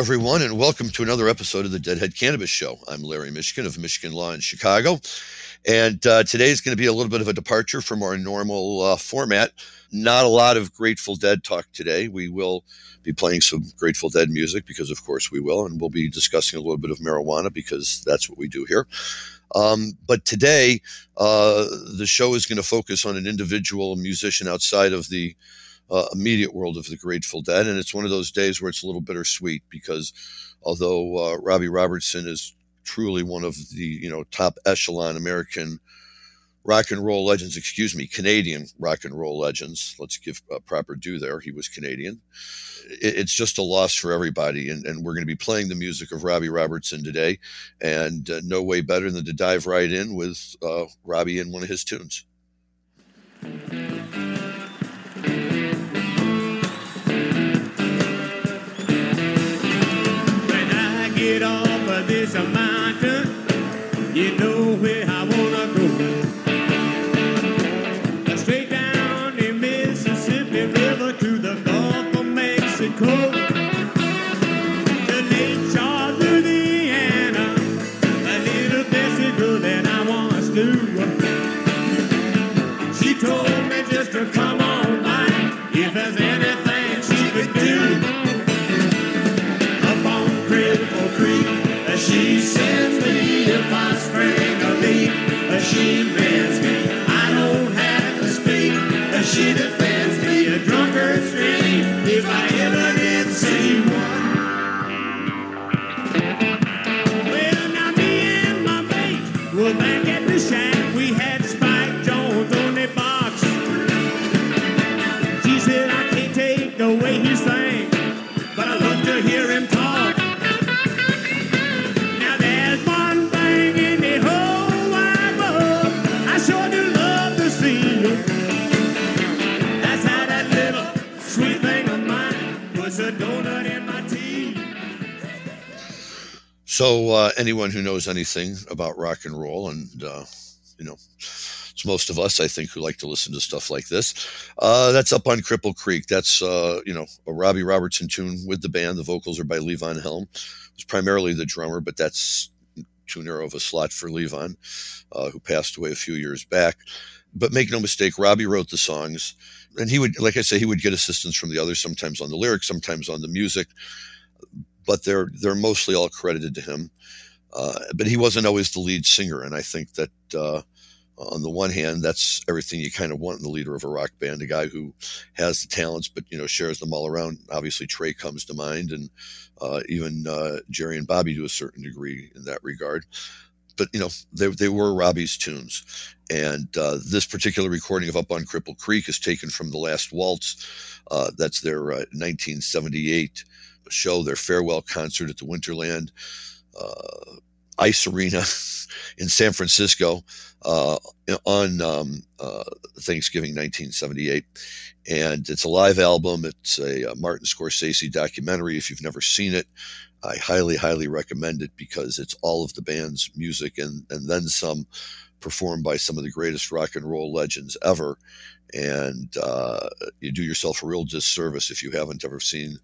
Everyone, and welcome to another episode of the Deadhead Cannabis Show. I'm Larry Mishkin of Mishkin Law in Chicago, and uh, today is going to be a little bit of a departure from our normal uh, format. Not a lot of Grateful Dead talk today. We will be playing some Grateful Dead music because, of course, we will, and we'll be discussing a little bit of marijuana because that's what we do here. Um, but today, uh, the show is going to focus on an individual musician outside of the uh, immediate world of the Grateful Dead. And it's one of those days where it's a little bittersweet because although uh, Robbie Robertson is truly one of the you know top echelon American rock and roll legends, excuse me, Canadian rock and roll legends. Let's give proper due there. He was Canadian. it's just a loss for everybody. And, and we're going to be playing the music of Robbie Robertson today. And uh, no way better than to dive right in with uh, Robbie in one of his tunes. Of this mountain, you know anyone who knows anything about rock and roll, and uh, you know, it's most of us, I think, who like to listen to stuff like this. Uh, that's up on Cripple Creek. That's uh, you know a Robbie Robertson tune with the band. The vocals are by Levon Helm. Who's primarily the drummer, but that's too narrow of a slot for Levon, uh, who passed away a few years back. But make no mistake, Robbie wrote the songs, and he would, like I say, he would get assistance from the others, sometimes on the lyrics, sometimes on the music but they're they're mostly all credited to him. Uh, but he wasn't always the lead singer, and I think that uh, on the one hand, that's everything you kind of want in the leader of a rock band—a guy who has the talents, but you know shares them all around. Obviously, Trey comes to mind, and uh, even uh, Jerry and Bobby to a certain degree in that regard. But you know, they they were Robbie's tunes, and uh, this particular recording of "Up on Cripple Creek" is taken from the Last Waltz. Uh, that's their 1978 show, their farewell concert at the Winterland uh, Ice Arena in San Francisco uh, on um, uh, Thanksgiving 1978. And it's a live album. It's a, a Martin Scorsese documentary. If you've never seen it, I highly, highly recommend it because it's all of the band's music and, and then some performed by some of the greatest rock and roll legends ever. And uh, you do yourself a real disservice if you haven't ever seen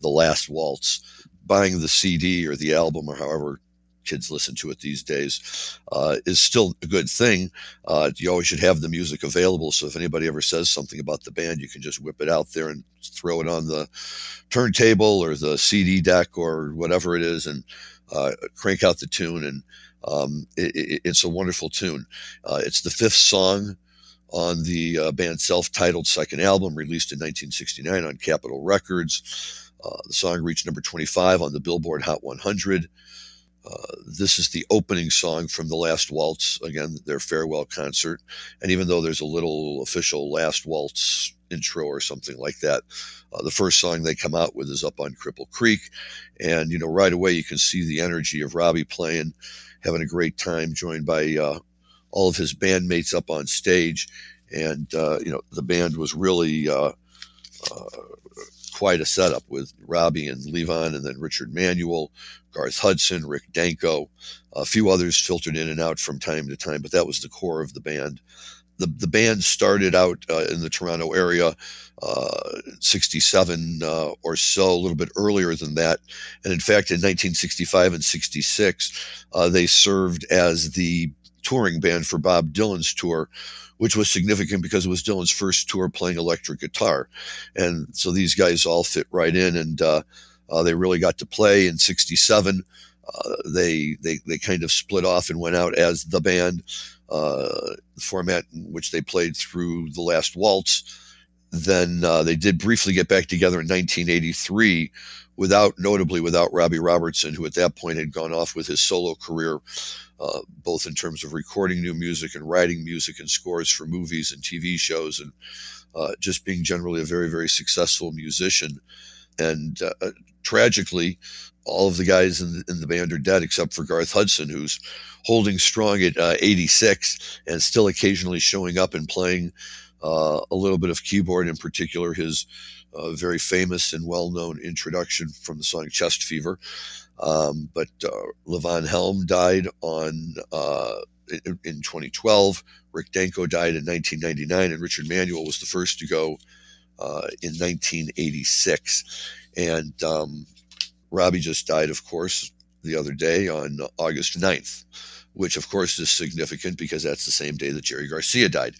The Last Waltz. Buying the CD or the album or however kids listen to it these days uh, is still a good thing. Uh, you always should have the music available. So if anybody ever says something about the band, you can just whip it out there and throw it on the turntable or the CD deck or whatever it is and uh, crank out the tune. And um, it, it, it's a wonderful tune. Uh, it's the fifth song on the uh, band's self-titled second album released in 1969 on Capitol Records. Uh, the song reached number 25 on the Billboard Hot 100. Uh, this is the opening song from the Last Waltz, again, their farewell concert. And even though there's a little official Last Waltz intro or something like that, uh, the first song they come out with is Up on Cripple Creek. And, you know, right away you can see the energy of Robbie playing, having a great time, joined by uh, all of his bandmates up on stage. And, uh, you know, the band was really uh, quite a setup with Robbie and Levon and then Richard Manuel, Garth Hudson, Rick Danko, a few others filtered in and out from time to time, but that was the core of the band. the, the band started out uh, in the Toronto area, uh, 67 uh, or so, a little bit earlier than that. And in fact, in 1965 and 66, uh, they served as the touring band for Bob Dylan's tour, which was significant because it was Dylan's first tour playing electric guitar. And so these guys all fit right in, and uh, uh, they really got to play in 67. Uh, they, they, they kind of split off and went out as the band, uh, format in which they played through the last waltz. Then uh, they did briefly get back together in 1983 without, notably without Robbie Robertson, who at that point had gone off with his solo career uh, both in terms of recording new music and writing music and scores for movies and TV shows, and uh, just being generally a very, very successful musician. And uh, uh, tragically, all of the guys in the, in the, band are dead except for Garth Hudson, who's holding strong at uh, 86 and still occasionally showing up and playing a little bit of keyboard, in particular, his very famous and well known introduction from the song Chest Fever. Um, but uh, Levon Helm died on uh, in, in, 2012. Rick Danko died in 1999, and Richard Manuel was the first to go uh, in 1986. And um, Robbie just died, of course, the other day on August 9th which of course is significant because that's the same day that Jerry Garcia died.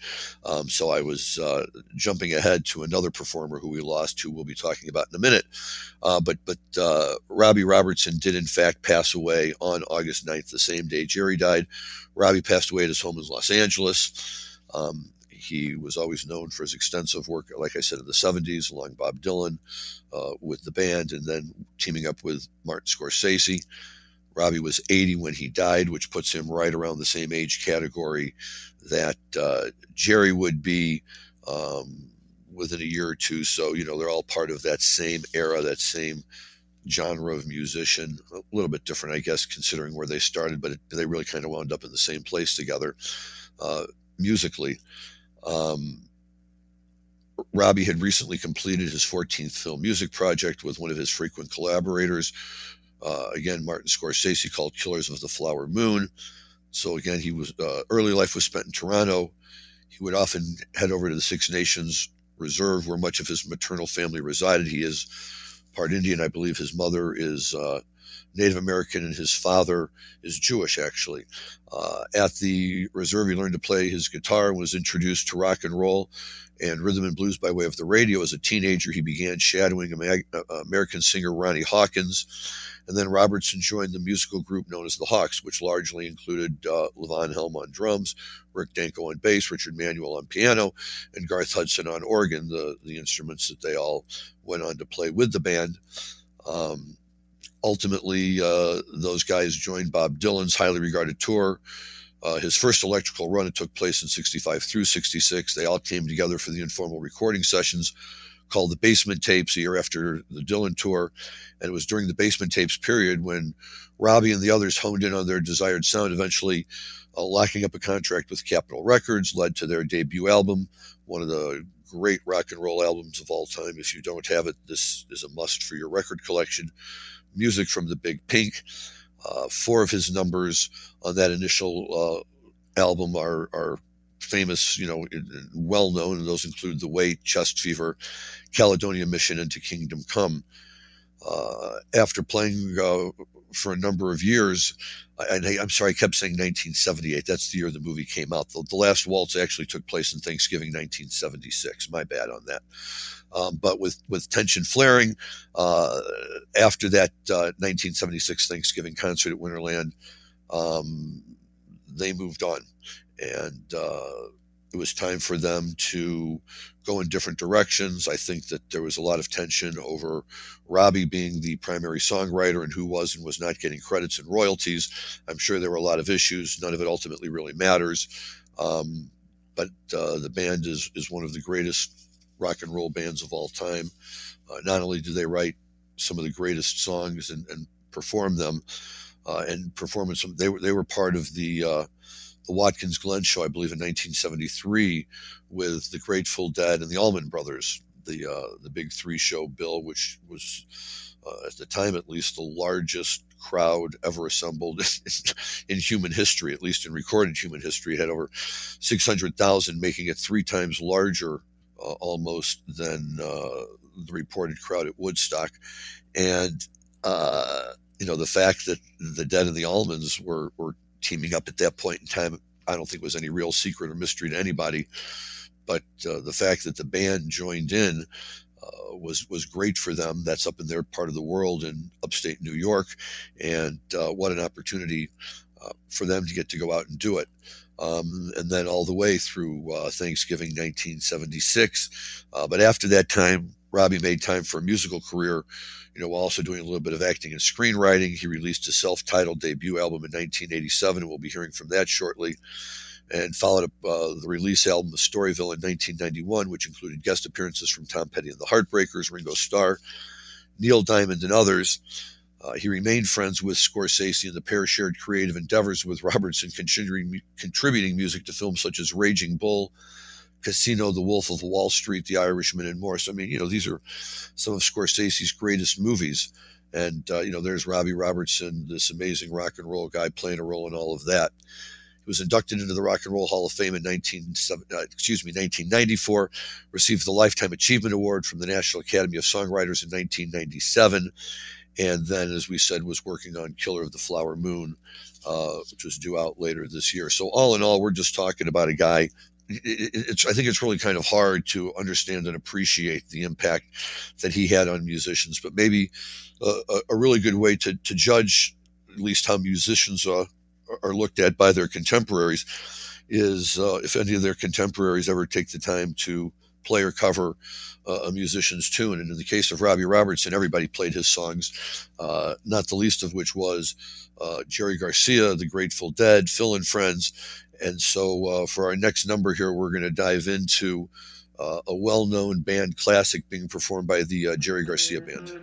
Um, so I was uh, jumping ahead to another performer who we lost, who we'll be talking about in a minute. Uh, but but uh, Robbie Robertson did in fact pass away on August 9th, the same day Jerry died. Robbie passed away at his home in Los Angeles. Um, he was always known for his extensive work, like I said, in the 70s, along Bob Dylan uh, with the band, and then teaming up with Martin Scorsese. Robbie was 80 when he died, which puts him right around the same age category that uh, Jerry would be um, within a year or two. So, you know, they're all part of that same era, that same genre of musician. A little bit different, I guess, considering where they started, but it, they really kind of wound up in the same place together uh, musically. Um, Robbie had recently completed his 14th film music project with one of his frequent collaborators, uh, again, Martin Scorsese called Killers of the Flower Moon. So again, he was uh, early life was spent in Toronto. He would often head over to the Six Nations Reserve, where much of his maternal family resided. He is part Indian, I believe. His mother is uh, Native American, and his father is Jewish. Actually, uh, at the reserve, he learned to play his guitar and was introduced to rock and roll and rhythm and blues by way of the radio. As a teenager, he began shadowing uh, American singer Ronnie Hawkins and then Robertson joined the musical group known as the Hawks, which largely included uh, Levon Helm on drums, Rick Danko on bass, Richard Manuel on piano, and Garth Hudson on organ, the, the instruments that they all went on to play with the band. Um, ultimately, uh, those guys joined Bob Dylan's highly regarded tour. Uh, his first electrical run it took place in 65 through 66 they all came together for the informal recording sessions called the Basement Tapes a year after the Dylan tour. And it was during the Basement Tapes period when Robbie and the others honed in on their desired sound, eventually uh, locking up a contract with Capitol Records, led to their debut album, one of the great rock and roll albums of all time. If you don't have it, this is a must for your record collection. Music from the Big Pink. Uh, four of his numbers on that initial uh, album are, are famous, you know, well known, and those include The Weight, Chest Fever, Caledonia Mission, and To Kingdom Come. Uh, after playing uh, for a number of years, I, am sorry, I kept saying 1978. That's the year the movie came out. The, the, last waltz actually took place in Thanksgiving 1976. My bad on that. Um, but with, with tension flaring, uh, after that 1976 uh, Thanksgiving concert at Winterland, um, they moved on and uh, it was time for them to go in different directions. I think that there was a lot of tension over Robbie being the primary songwriter and who was and was not getting credits and royalties. I'm sure there were a lot of issues. None of it ultimately really matters. Um, but uh, the band is, is one of the greatest rock and roll bands of all time. Uh, not only do they write some of the greatest songs and, and perform them, uh, and performance, they were they were part of the uh, the Watkins Glen show, I believe, in 1973, with the Grateful Dead and the Allman Brothers, the uh, the big three show bill, which was uh, at the time at least the largest crowd ever assembled in human history, at least in recorded human history. Had over 600,000, making it three times larger uh, almost than uh, the reported crowd at Woodstock. And, uh, you know, the fact that the Dead and the Allmans were, were teaming up at that point in time, I don't think was any real secret or mystery to anybody. But uh, the fact that the band joined in uh, was was great for them. That's up in their part of the world in upstate New York, and uh, what an opportunity uh, for them to get to go out and do it. Um, and then all the way through uh, Thanksgiving 1976. Uh, but after that time, Robbie made time for a musical career. You know, while also doing a little bit of acting and screenwriting. He released a self-titled debut album in 1987, and we'll be hearing from that shortly and followed up uh, the release album of Storyville in 1991, which included guest appearances from Tom Petty and the Heartbreakers, Ringo Starr, Neil Diamond, and others. Uh, he remained friends with Scorsese, and the pair shared creative endeavors with Robertson, contributing, contributing music to films such as Raging Bull, Casino, The Wolf of Wall Street, The Irishman, and more. So, I mean, you know, these are some of Scorsese's greatest movies. And, uh, you know, there's Robbie Robertson, this amazing rock and roll guy playing a role in all of that. He was inducted into the Rock and Roll Hall of Fame in 19, uh, excuse me, 1994, received the Lifetime Achievement Award from the National Academy of Songwriters in 1997, and then, as we said, was working on Killer of the Flower Moon, uh, which was due out later this year. So, all in all, we're just talking about a guy it's I think it's really kind of hard to understand and appreciate the impact that he had on musicians. But maybe a, a really good way to to judge at least how musicians uh, are looked at by their contemporaries is uh, if any of their contemporaries ever take the time to play or cover uh, a musician's tune. And in the case of Robbie Robertson, everybody played his songs, uh, not the least of which was uh, Jerry Garcia, The Grateful Dead, Phil and Friends. And so uh, for our next number here, we're going to dive into uh, a well known band classic being performed by the uh, Jerry Garcia Band.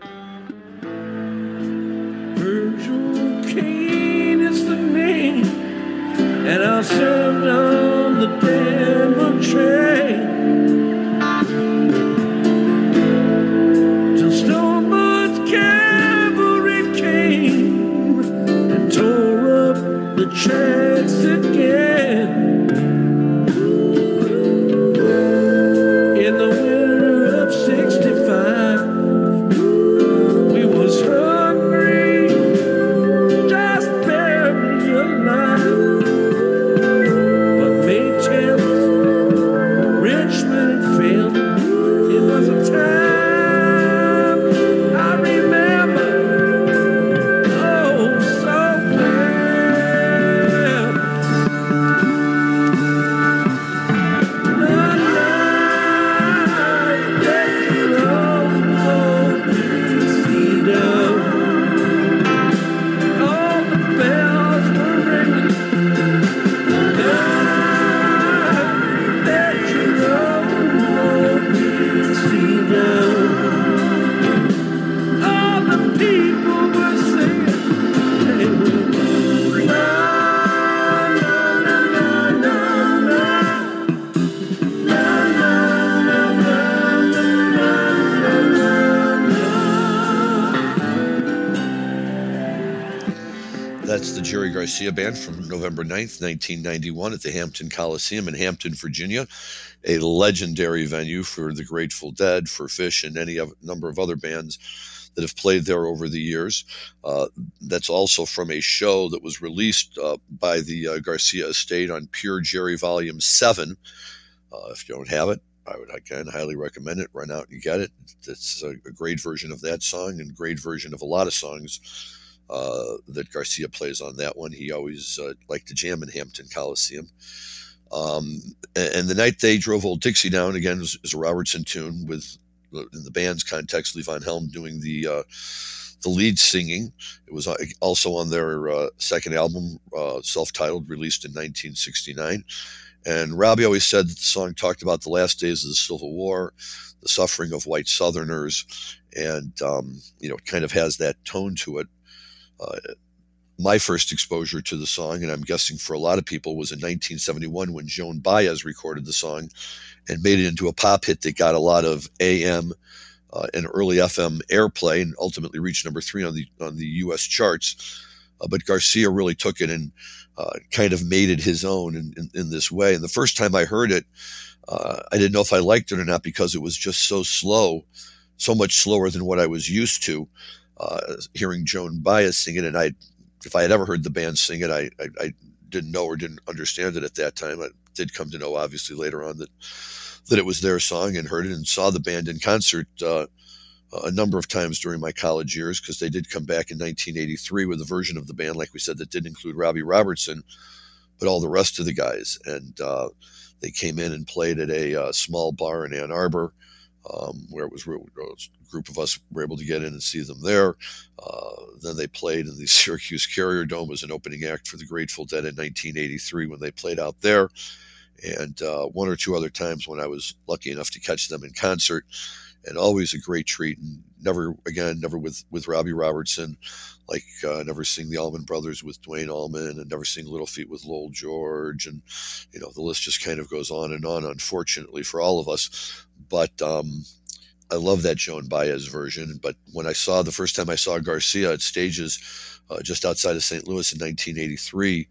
and I served on the damn train. Shame. Garcia Band from November 9th, 1991, at the Hampton Coliseum in Hampton, Virginia, a legendary venue for the Grateful Dead, for Phish, and any number of other bands that have played there over the years. Uh, that's also from a show that was released uh, by the uh, Garcia estate on Pure Jerry Volume 7. Uh, if you don't have it, I would again highly recommend it. Run out and get it. It's a, a great version of that song and great version of a lot of songs uh, that Garcia plays on that one. He always uh, liked to jam in Hampton Coliseum. Um, and, and, the night they drove Old Dixie down again is, a Robertson tune with, in the band's context, Levon Helm doing the uh, the lead singing. It was uh, also on their uh, second album, uh, self-titled, released in 1969. And Robbie always said that the song talked about the last days of the Civil War, the suffering of white Southerners, and um, you know, it kind of has that tone to it. Uh, my first exposure to the song, and I'm guessing for a lot of people, was in 1971 when Joan Baez recorded the song and made it into a pop hit that got a lot of AM uh, and early FM airplay, and ultimately reached number three on the on the U.S. charts. Uh, but Garcia really took it and uh, kind of made it his own in, in, in, this way. And the first time I heard it, uh, I didn't know if I liked it or not because it was just so slow, so much slower than what I was used to. Uh, hearing Joan Baez sing it, and I, if I had ever heard the band sing it, I, I, I didn't know or didn't understand it at that time. I did come to know, obviously, later on that that it was their song and heard it and saw the band in concert uh, a number of times during my college years because they did come back in 1983 with a version of the band, like we said, that did include Robbie Robertson, but all the rest of the guys. And uh, they came in and played at a uh, small bar in Ann Arbor. Um, where it was a group of us were able to get in and see them there. Uh, then they played in the Syracuse Carrier Dome as an opening act for the Grateful Dead in 1983 when they played out there and uh, one or two other times when I was lucky enough to catch them in concert, and always a great treat. And never again, never with with Robbie Robertson, like uh, never seeing the Allman Brothers with Duane Allman, and never seeing Little Feat with Lowell George, and you know the list just kind of goes on and on. Unfortunately for all of us, but. Um, I love that Joan Baez version, but when I saw the first time I saw Garcia at stages uh, just outside of St. Louis in 1983,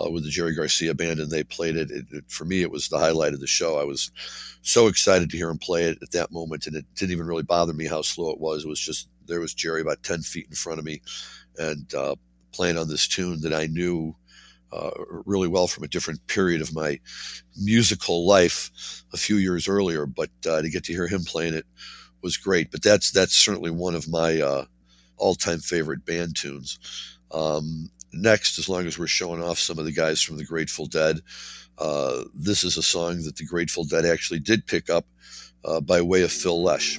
uh, with the Jerry Garcia band, and they played it. It, it. For me, it was the highlight of the show. I was so excited to hear him play it at that moment, and it didn't even really bother me how slow it was. It was just there was Jerry about ten feet in front of me, and uh, playing on this tune that I knew. Uh, really well from a different period of my musical life a few years earlier, but uh, to get to hear him playing it was great. But that's that's certainly one of my uh, all-time favorite band tunes. Um, next, as long as we're showing off some of the guys from the Grateful Dead, uh, this is a song that the Grateful Dead actually did pick up uh, by way of Phil Lesh.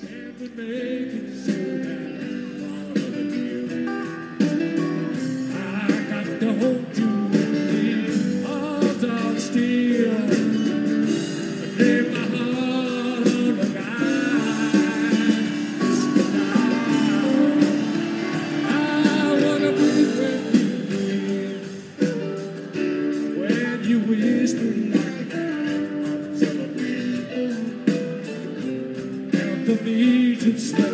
could stay.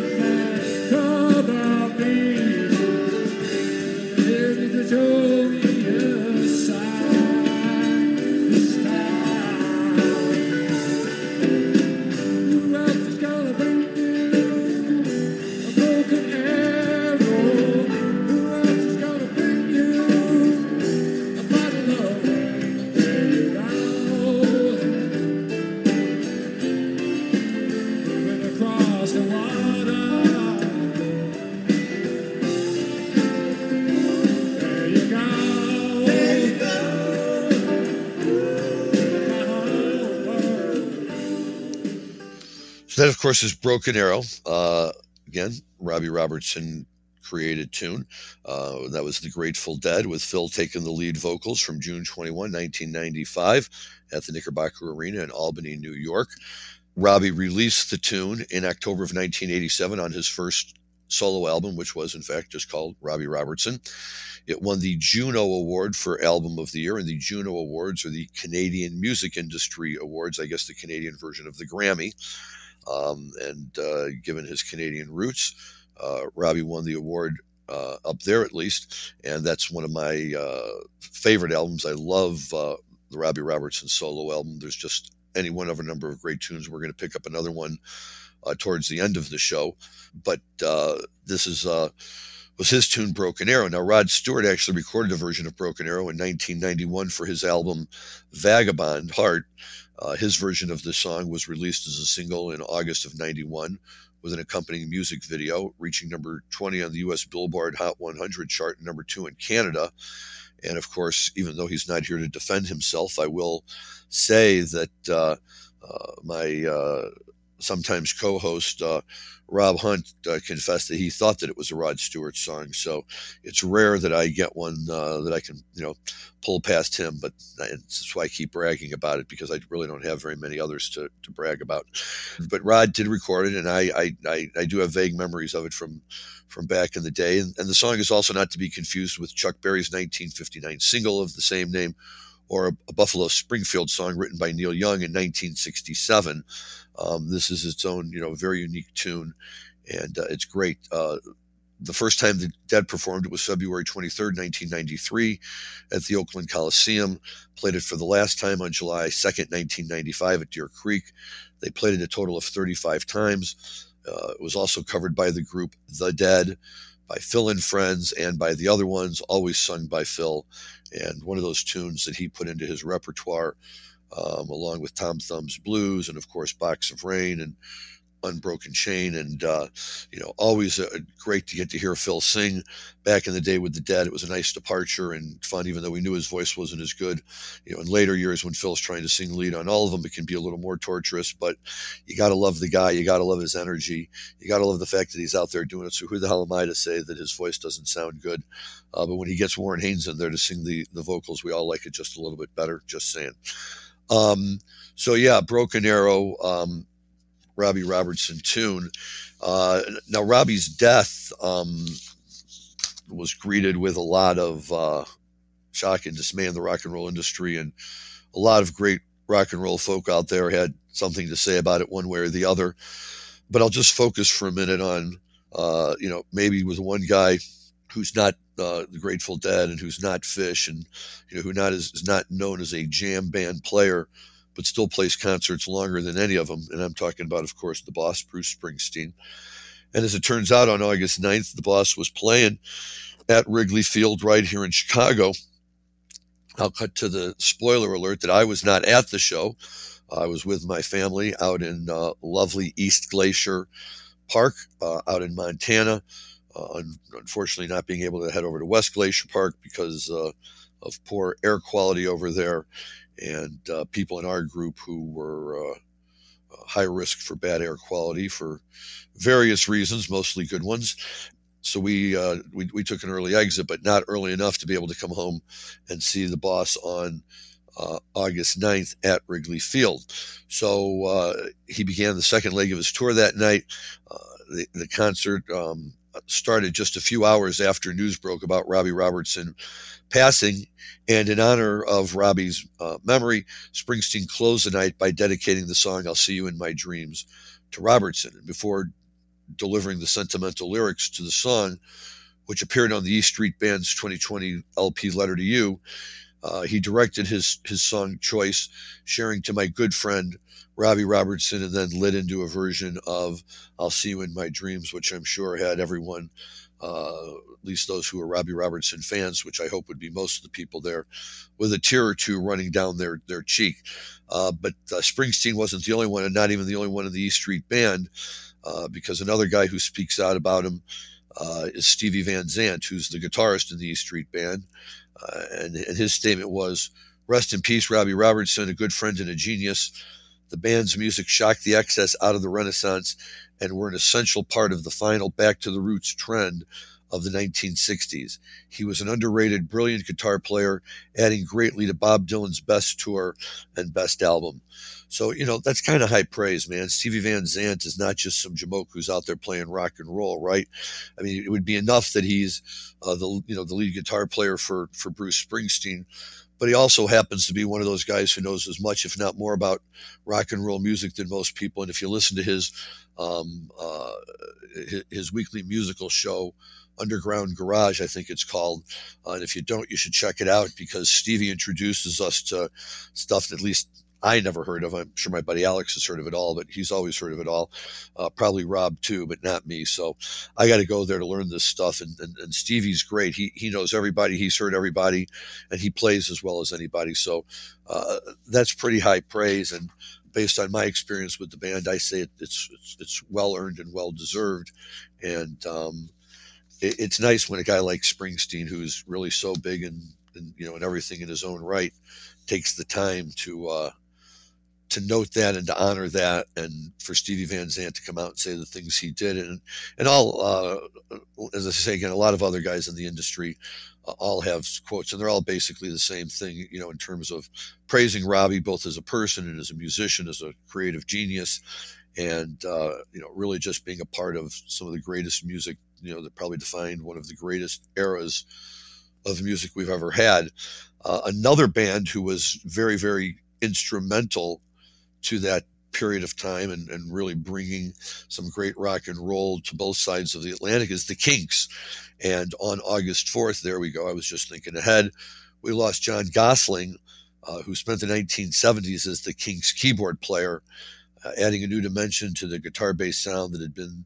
That, of course, is Broken Arrow. Uh, again, Robbie Robertson created tune. Uh, that was The Grateful Dead, with Phil taking the lead vocals from June 21, 1995, at the Knickerbocker Arena in Albany, New York. Robbie released the tune in October of 1987 on his first solo album, which was in fact just called Robbie Robertson. It won the Juno Award for Album of the Year, and the Juno Awards are the Canadian Music Industry Awards, I guess the Canadian version of the Grammy. Um, and uh, given his Canadian roots, uh, Robbie won the award uh, up there at least, and that's one of my uh, favorite albums. I love uh, the Robbie Robertson solo album. There's just any one of a number of great tunes. We're going to pick up another one uh, towards the end of the show, but this is was his tune Broken Arrow. Now, Rod Stewart actually recorded a version of Broken Arrow in 1991 for his album Vagabond Heart. Uh, his version of the song was released as a single in August of 91 with an accompanying music video, reaching number 20 on the US Billboard Hot 100 chart and number two in Canada. And of course, even though he's not here to defend himself, I will say that uh, uh, my uh, sometimes co-host uh, Rob Hunt uh, confessed that he thought that it was a Rod Stewart song. So it's rare that I get one uh, that I can you know pull past him. But that's why I keep bragging about it because I really don't have very many others to, to brag about. But Rod did record it, and I, I I, I do have vague memories of it from from back in the day. And, and the song is also not to be confused with Chuck Berry's 1959 single of the same name or a, a Buffalo Springfield song written by Neil Young in 1967. Um, this is its own, you know, very unique tune, and uh, it's great. Uh, the first time the Dead performed it was February 23rd, 1993, at the Oakland Coliseum. Played it for the last time on July 2nd, 1995, at Deer Creek. They played it a total of 35 times. Uh, it was also covered by the group The Dead, by Phil and Friends, and by the other ones, always sung by Phil. And one of those tunes that he put into his repertoire, um, along with Tom Thumb's Blues, and of course, Box of Rain, and Unbroken Chain, and uh, you know, always a, great to get to hear Phil sing. Back in the day with the Dead, it was a nice departure and fun, even though we knew his voice wasn't as good. You know, in later years when Phil's trying to sing lead on all of them, it can be a little more torturous. But you got to love the guy, you got to love his energy, you got to love the fact that he's out there doing it. So who the hell am I to say that his voice doesn't sound good? Uh, but when he gets Warren Haynes in there to sing the the vocals, we all like it just a little bit better. Just saying. Um, so yeah, Broken Arrow. Um, Robbie Robertson tune. Uh, now, Robbie's death um, was greeted with a lot of uh, shock and dismay in the rock and roll industry, and a lot of great rock and roll folk out there had something to say about it one way or the other. But I'll just focus for a minute on, uh, you know, maybe with one guy who's not uh, the Grateful Dead and who's not Phish and you know who not is, is not known as a jam band player but still plays concerts longer than any of them. And I'm talking about, of course, the boss, Bruce Springsteen. And as it turns out, on August 9th, the boss was playing at Wrigley Field right here in Chicago. I'll cut to the spoiler alert that I was not at the show. I was with my family out in uh, lovely East Glacier Park uh, out in Montana. Uh, unfortunately, not being able to head over to West Glacier Park because uh, of poor air quality over there and uh, people in our group who were uh, uh, high risk for bad air quality for various reasons, mostly good ones. So we, uh, we, we took an early exit, but not early enough to be able to come home and see the boss on uh, August 9th at Wrigley Field. So uh, he began the second leg of his tour that night. The, the, concert um, started just a few hours after news broke about Robbie Robertson passing. And in honor of Robbie's uh, memory, Springsteen closed the night by dedicating the song I'll See You in My Dreams to Robertson. And before delivering the sentimental lyrics to the song, which appeared on the East Street Band's 2020 LP Letter to You, uh, he directed his, his song choice, sharing to my good friend Robbie Robertson, and then lit into a version of I'll See You in My Dreams, which I'm sure had everyone uh, at least those who are Robbie Robertson fans, which I hope would be most of the people there, with a tear or two running down their their cheek. Uh, but uh, Springsteen wasn't the only one, and not even the only one in the E Street Band, uh, because another guy who speaks out about him uh, is Stevie Van Zandt, who's the guitarist in the E Street Band, uh, and, and his statement was, "Rest in peace, Robbie Robertson, a good friend and a genius." The band's music shocked the excess out of the Renaissance and were an essential part of the final back to the roots trend of the 1960s. He was an underrated, brilliant guitar player, adding greatly to Bob Dylan's best tour and best album. So, you know, that's kind of high praise, man. Stevie Van Zandt is not just some jamoke who's out there playing rock and roll, right? I mean, it would be enough that he's uh, the, you know, the lead guitar player for, for Bruce Springsteen, but he also happens to be one of those guys who knows as much, if not more, about rock and roll music than most people. And if you listen to his um, uh, his, his, weekly musical show, Underground Garage, I think it's called, uh, and if you don't, you should check it out because Stevie introduces us to stuff that at least I never heard of. I'm sure my buddy Alex has heard of it all, but he's always heard of it all. Uh, probably Rob too, but not me. So I got to go there to learn this stuff. And, and, and, Stevie's great. He he knows everybody. He's heard everybody, and he plays as well as anybody. So uh, that's pretty high praise. And based on my experience with the band, I say it, it's, it's, it's well earned and well deserved. And um, it, it's nice when a guy like Springsteen, who's really so big and, and you know and everything in his own right, takes the time to uh, to note that and to honor that, and for Stevie Van Zandt to come out and say the things he did, and and all, uh, as I say again, a lot of other guys in the industry uh, all have quotes, and they're all basically the same thing, you know, in terms of praising Robbie both as a person and as a musician, as a creative genius, and uh, you know, really just being a part of some of the greatest music, you know, that probably defined one of the greatest eras of music we've ever had. Uh, another band who was very, very instrumental to that period of time and, and really bringing some great rock and roll to both sides of the Atlantic is the Kinks. And on August 4th, there we go, I was just thinking ahead, we lost John Gosling, uh, who spent the 1970s as the Kinks keyboard player, uh, adding a new dimension to the guitar based sound that had been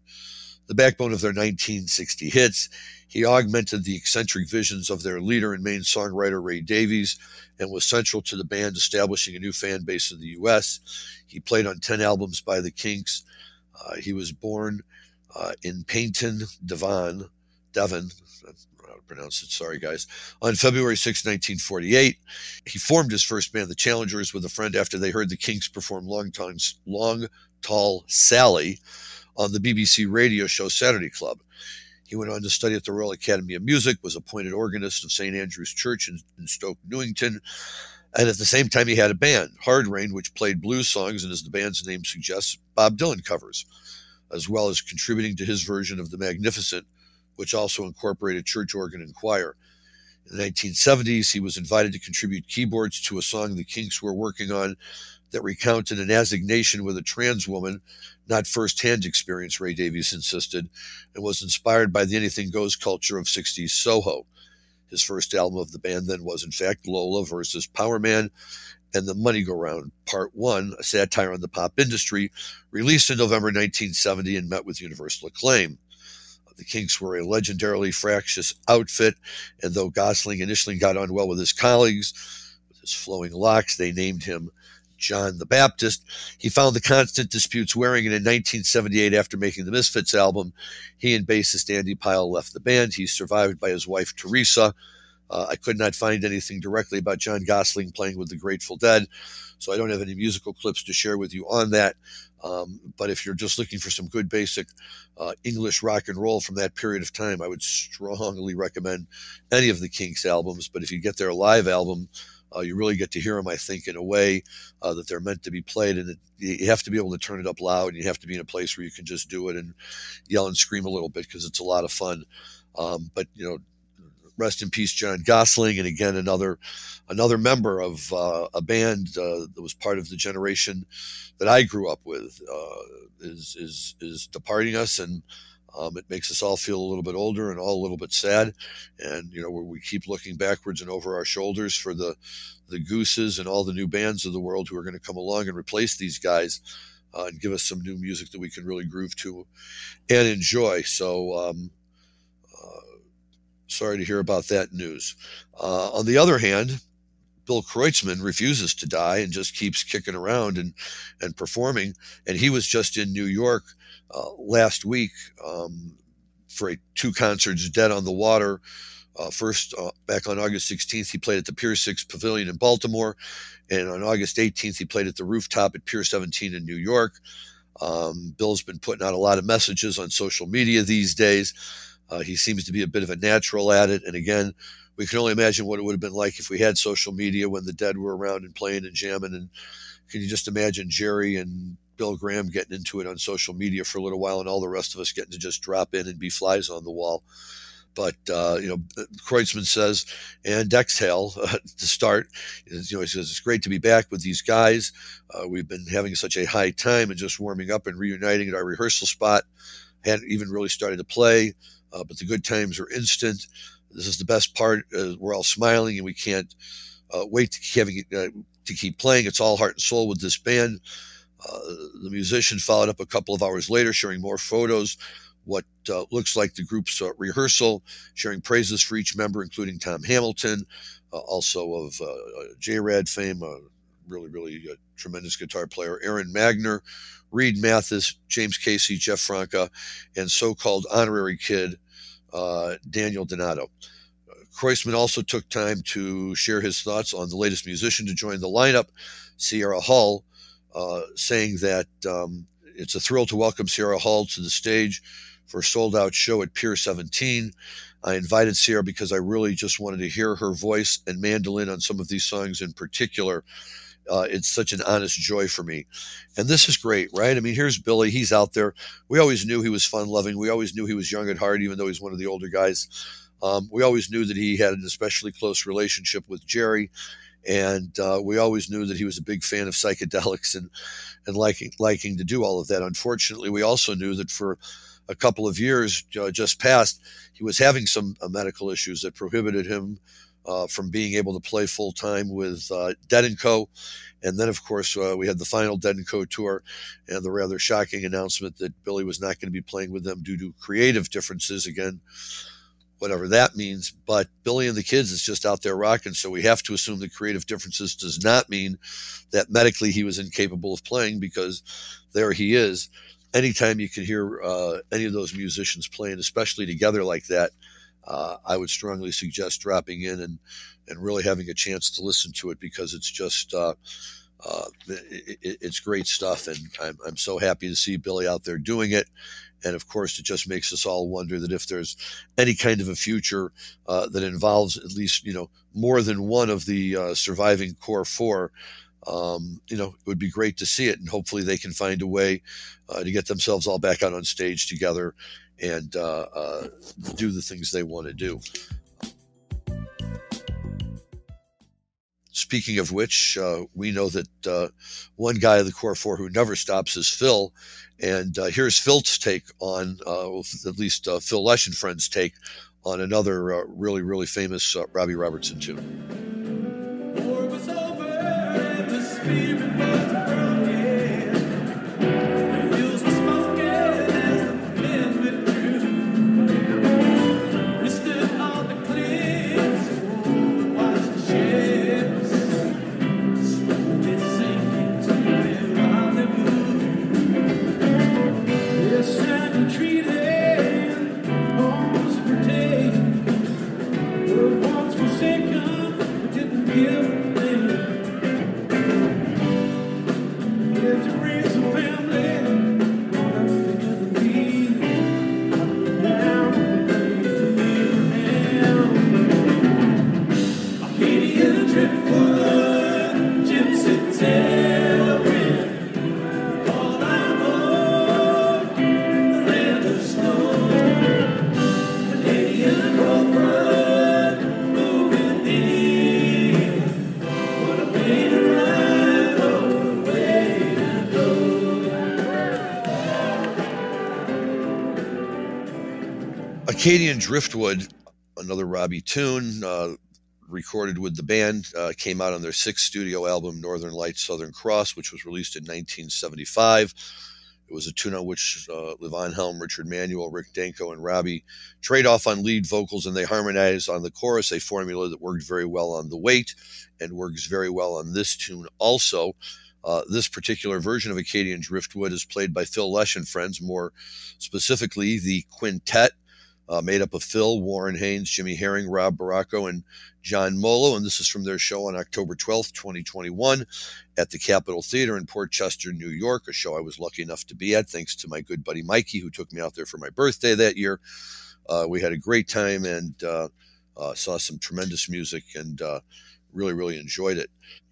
the backbone of their 1960 hits. He augmented the eccentric visions of their leader and main songwriter, Ray Davies, and was central to the band establishing a new fan base in the U.S. He played on 10 albums by the Kinks. Uh, he was born uh, in Paignton, Devon, Devon, how to pronounce it, sorry guys, on February 6, 1948. He formed his first band, the Challengers, with a friend after they heard the Kinks perform Long, Long Tall Sally on the BBC radio show Saturday Club. He went on to study at the Royal Academy of Music, was appointed organist of St. Andrew's Church in, in Stoke Newington, and at the same time he had a band, Hard Rain, which played blues songs and, as the band's name suggests, Bob Dylan covers, as well as contributing to his version of The Magnificent, which also incorporated church organ and choir. In the 1970s, he was invited to contribute keyboards to a song the Kinks were working on that recounted an assignation with a trans woman, not firsthand experience, Ray Davies insisted, and was inspired by the anything goes culture of 60s Soho. His first album of the band then was, in fact, Lola versus Power Man and The Money Go Round, Part 1, a satire on the pop industry, released in November 1970 and met with universal acclaim. Uh, the Kinks were a legendarily fractious outfit, and though Gosling initially got on well with his colleagues, with his flowing locks, they named him John the Baptist. He found the constant disputes wearing, in 1978, after making the Misfits album, he and bassist Andy Pyle left the band. He's survived by his wife Teresa. Uh, I could not find anything directly about John Gosling playing with the Grateful Dead, so I don't have any musical clips to share with you on that. Um, but if you're just looking for some good basic uh, English rock and roll from that period of time, I would strongly recommend any of the Kinks albums. But if you get their live album, uh, you really get to hear them, I think, in a way uh, that they're meant to be played. And it, you have to be able to turn it up loud and you have to be in a place where you can just do it and yell and scream a little bit because it's a lot of fun. Um, but, you know, rest in peace, John Gosling. And again, another another member of uh, a band uh, that was part of the generation that I grew up with uh, is, is, is departing us. And um, it makes us all feel a little bit older and all a little bit sad. And, you know, where we keep looking backwards and over our shoulders for the, the gooses and all the new bands of the world who are going to come along and replace these guys uh, and give us some new music that we can really groove to and enjoy. So, um, uh, sorry to hear about that news. Uh, on the other hand, Bill Kreutzmann refuses to die and just keeps kicking around and, and performing. And he was just in New York uh, last week um, for a, two concerts, Dead on the Water. Uh, first, uh, back on August 16th, he played at the Pier 6 Pavilion in Baltimore. And on August 18th, he played at the rooftop at Pier 17 in New York. Um, Bill's been putting out a lot of messages on social media these days. Uh, he seems to be a bit of a natural at it. And again, we can only imagine what it would have been like if we had social media when the dead were around and playing and jamming. And can you just imagine Jerry and Bill Graham getting into it on social media for a little while, and all the rest of us getting to just drop in and be flies on the wall. But uh, you know, Kreutzmann says, and exhale uh, to start. You know, he says it's great to be back with these guys. Uh, we've been having such a high time and just warming up and reuniting at our rehearsal spot. Hadn't even really started to play, uh, but the good times are instant. This is the best part. Uh, we're all smiling, and we can't uh, wait to, having, to keep playing. It's all heart and soul with this band. Uh, the musician followed up a couple of hours later, sharing more photos, what uh, looks like the group's uh, rehearsal, sharing praises for each member, including Tom Hamilton, uh, also of uh, uh, J-Rad fame, a really, really tremendous guitar player, Aaron Magner, Reed Mathis, James Casey, Jeff Franca, and so-called honorary kid Daniel Donato. Kreutzmann also took time to share his thoughts on the latest musician to join the lineup, Sierra Hull, uh, saying that um, it's a thrill to welcome Sierra Hull to the stage for a sold out show at Pier 17. I invited Sierra because I really just wanted to hear her voice and mandolin on some of these songs in particular. Uh, it's such an honest joy for me. And this is great, right? I mean, here's Billy. He's out there. We always knew he was fun loving. We always knew he was young at heart, even though he's one of the older guys Um, we always knew that he had an especially close relationship with Jerry, and uh, we always knew that he was a big fan of psychedelics and and liking liking to do all of that. Unfortunately, we also knew that for a couple of years uh, just past, he was having some uh, medical issues that prohibited him uh, from being able to play full time with uh, Dead and Co. And then, of course, uh, we had the final Dead and Co. tour, and the rather shocking announcement that Billy was not going to be playing with them due to creative differences. Again, whatever that means. But Billy and the Kids is just out there rocking, so we have to assume that creative differences does not mean that medically he was incapable of playing because there he is. Anytime you can hear uh, any of those musicians playing, especially together like that, uh, I would strongly suggest dropping in and and really having a chance to listen to it because it's just uh, uh, it, it's great stuff, and I'm, I'm so happy to see Billy out there doing it. And of course, it just makes us all wonder that if there's any kind of a future uh, that involves at least you know more than one of the uh, surviving core four, um, you know, it would be great to see it, and hopefully they can find a way uh, to get themselves all back out on stage together and uh, uh, do the things they want to do. Speaking of which, uh, we know that uh, one guy of the core four who never stops is Phil, and uh, here's Phil's take on, uh, at least Phil Lesh and friends' take on another really, really famous Robbie Robertson tune. Acadian Driftwood, another Robbie tune, uh, recorded with the band, uh, came out on their sixth studio album, Northern Lights, Southern Cross, which was released in 1975. It was a tune on which uh, Levon Helm, Richard Manuel, Rick Danko, and Robbie trade off on lead vocals and they harmonize on the chorus, a formula that worked very well on The Weight and works very well on this tune also. Uh, this particular version of Acadian Driftwood is played by Phil Lesh and friends, more specifically the quintet uh, made up of Phil, Warren Haynes, Jimmy Herring, Rob Barraco, and John Molo. And this is from their show on October 12th, 2021, at the Capitol Theater in Port Chester, New York, a show I was lucky enough to be at, thanks to my good buddy Mikey, who took me out there for my birthday that year. Uh, we had a great time and uh, uh saw some tremendous music and uh, really, really enjoyed it.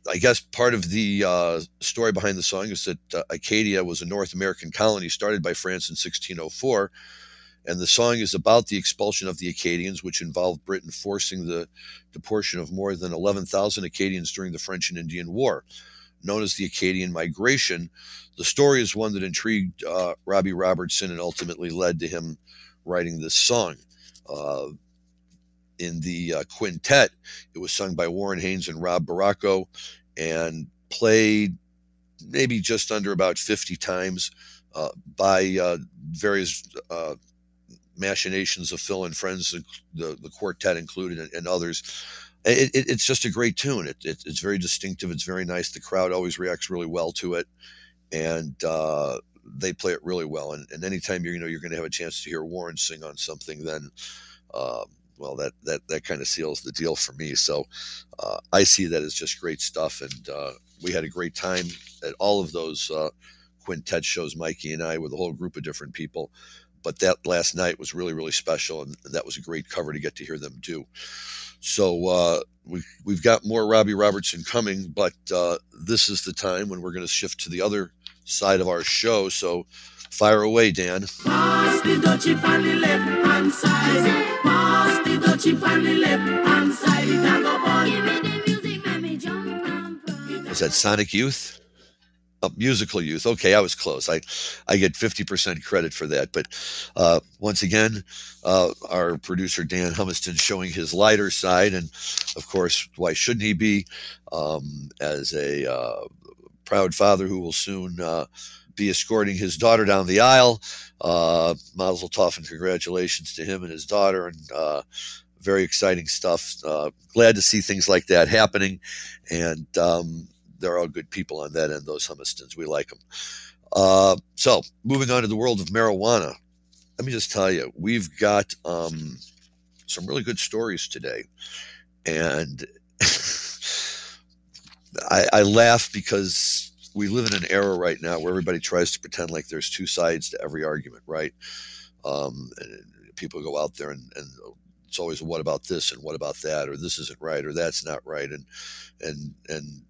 I guess part of the uh, story behind the song is that Acadia was a North American colony started by France in 1604 and the song is about the expulsion of the Acadians, which involved Britain forcing the deportation of more than 11,000 Acadians during the French and Indian War. Known as the Acadian Migration, the story is one that intrigued uh, Robbie Robertson and ultimately led to him writing this song. Uh, in the uh, quintet, it was sung by Warren Haynes and Rob Barraco and played maybe just under about 50 times uh, by uh, various uh, machinations of Phil and friends, the, the quartet included, and, and others. It, it, it's just a great tune. It, it's very distinctive. It's very nice. The crowd always reacts really well to it, and uh, they play it really well. And, and anytime you're, you know you're going to have a chance to hear Warren sing on something, then uh, well, that that that kind of seals the deal for me. So uh, I see that as just great stuff, and uh, we had a great time at all of those uh, quintet shows. Mikey and I, with a whole group of different people but that last night was really really special and that was a great cover to get to hear them do so uh, we, we've got more robbie robertson coming but uh, this is the time when we're going to shift to the other side of our show so fire away dan Pass the on the left hand side. Pass the jump on the left hand side, it go bun. Give me the music, make me jump and. Was that Sonic Youth? Oh, musical Youth. Okay, I was close. I, I get 50% credit for that. But uh, once again, uh, our producer Dan Humiston showing his lighter side. And of course, why shouldn't he be? Um, as a uh, proud father who will soon uh, be escorting his daughter down the aisle. Uh, Mazel tov and congratulations to him and his daughter. And uh, very exciting stuff. Uh, glad to see things like that happening. And um, they're all good people on that end, those Humistons. We like them. Uh, so, moving on to the world of marijuana. Let me just tell you, we've got um, some really good stories today. And I, I laugh because we live in an era right now where everybody tries to pretend like there's two sides to every argument, right? Um, and people go out there and, and it's always what about this and what about that or this isn't right or that's not right and and and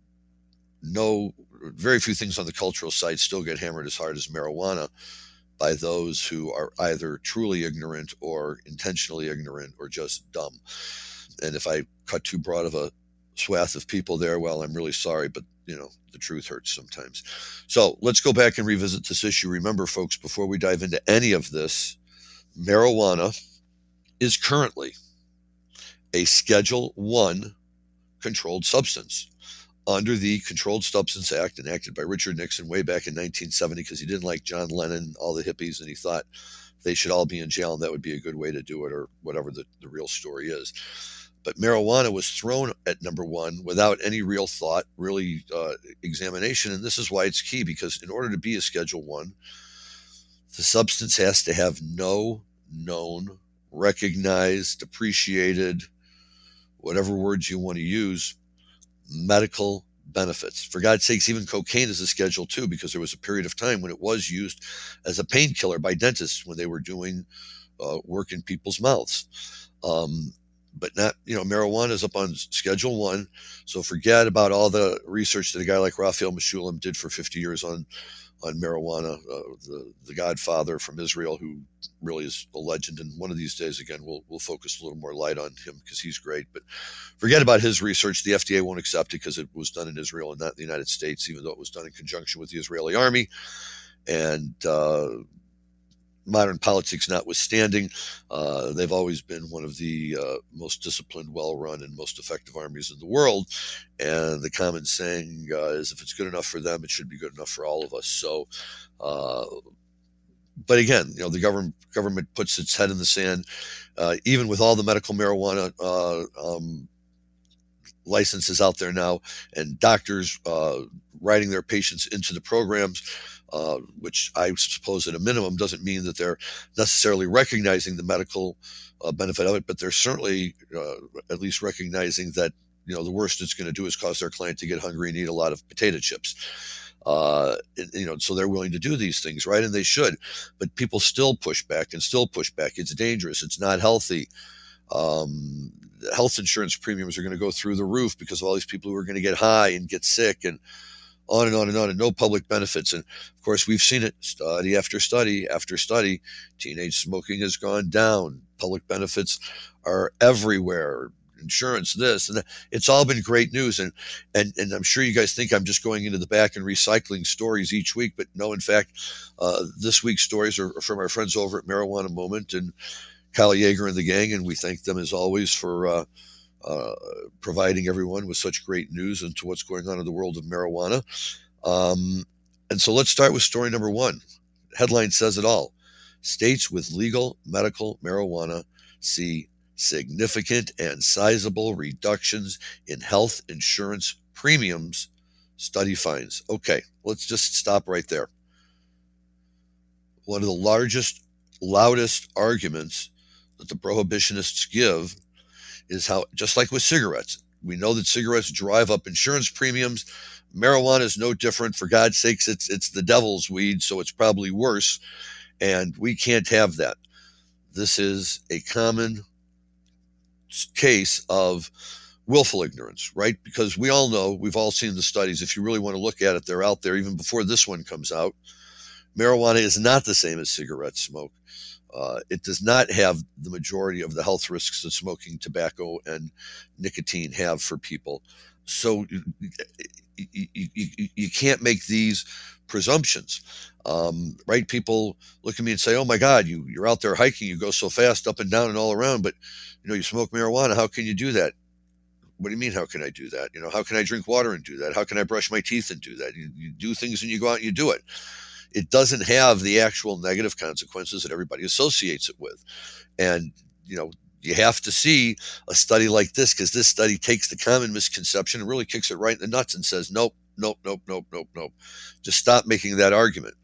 no very few things on the cultural side still get hammered as hard as marijuana by those who are either truly ignorant or intentionally ignorant or just dumb. And if i cut too broad of a swath of people there well i'm really sorry but you know the truth hurts sometimes. So let's go back and revisit this issue. Remember folks before we dive into any of this marijuana is currently a schedule 1 controlled substance under the Controlled Substance Act enacted by Richard Nixon way back in 1970 because he didn't like John Lennon, all the hippies, and he thought they should all be in jail and that would be a good way to do it or whatever the, the real story is. But marijuana was thrown at number one without any real thought, really uh, examination. And this is why it's key because in order to be a Schedule One, the substance has to have no known, recognized, appreciated, whatever words you want to use, medical benefits. For God's sakes, even cocaine is a Schedule Two because there was a period of time when it was used as a painkiller by dentists when they were doing uh, work in people's mouths. Um, but not, you know, marijuana is up on Schedule One. So forget about all the research that a guy like Raphael Mechoulam did for 50 years on on marijuana, uh, the the Godfather from Israel, who really is a legend. And one of these days, again, we'll we'll focus a little more light on him because he's great. But forget about his research. The FDA won't accept it because it was done in Israel and not in the United States, even though it was done in conjunction with the Israeli army. And uh, modern politics notwithstanding, uh, they've always been one of the uh, most disciplined, well run, and most effective armies in the world. And the common saying uh, is if it's good enough for them, it should be good enough for all of us. So, uh, but again, you know, the government government puts its head in the sand, uh, even with all the medical marijuana uh, um, licenses out there now, and doctors writing their patients into the programs uh, which I suppose at a minimum doesn't mean that they're necessarily recognizing the medical uh, benefit of it, but they're certainly uh, at least recognizing that you know the worst it's going to do is cause their client to get hungry and eat a lot of potato chips. Uh, you know, so they're willing to do these things, right? And they should, but people still push back and still push back. It's dangerous. It's not healthy. Um, health insurance premiums are going to go through the roof because of all these people who are going to get high and get sick and on and on and on, and no public benefits. And of course, we've seen it study after study after study. Teenage smoking has gone down. Public benefits are everywhere. Insurance, this and that. It's all been great news, and and and I'm sure you guys think I'm just going into the back and recycling stories each week, but no. In fact, uh, this week's stories are from our friends over at Marijuana Moment and Kyle Jaeger and the gang, and we thank them as always for. Uh, uh, providing everyone with such great news into what's going on in the world of marijuana. Um, and so let's start with story number one. Headline says it all. States with legal medical marijuana see significant and sizable reductions in health insurance premiums, study finds. Okay, let's just stop right there. One of the largest, loudest arguments that the prohibitionists give is how, just like with cigarettes, we know that cigarettes drive up insurance premiums. Marijuana is no different. For God's sakes, it's it's the devil's weed, so it's probably worse. And we can't have that. This is a common case of willful ignorance, right? Because we all know, we've all seen the studies. If you really want to look at it, they're out there even before this one comes out. Marijuana is not the same as cigarette smoke. Uh, it does not have the majority of the health risks that smoking, tobacco, and nicotine have for people. So you, you, you can't make these presumptions, um, right? People look at me and say, "Oh my God, you you're out there hiking, you go so fast up and down and all around, but you know you smoke marijuana. How can you do that?" What do you mean? How can I do that? You know, how can I drink water and do that? How can I brush my teeth and do that? You, you do things and you go out and you do it it doesn't have the actual negative consequences that everybody associates it with. And, you know, you have to see a study like this because this study takes the common misconception and really kicks it right in the nuts and says, nope, nope, nope, nope, nope, nope. Just stop making that argument.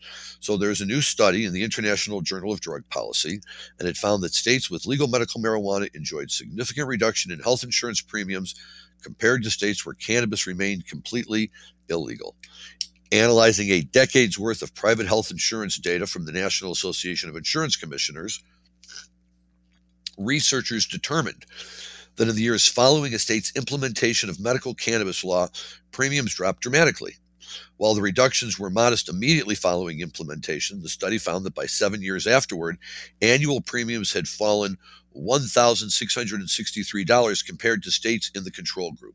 So there's a new study in the International Journal of Drug Policy, and it found that states with legal medical marijuana enjoyed significant reduction in health insurance premiums compared to states where cannabis remained completely illegal analyzing a decade's worth of private health insurance data from the National Association of Insurance Commissioners, researchers determined that in the years following a state's implementation of medical cannabis law, premiums dropped dramatically. While the reductions were modest immediately following implementation, the study found that by seven years afterward, annual premiums had fallen $1,663 compared to states in the control group.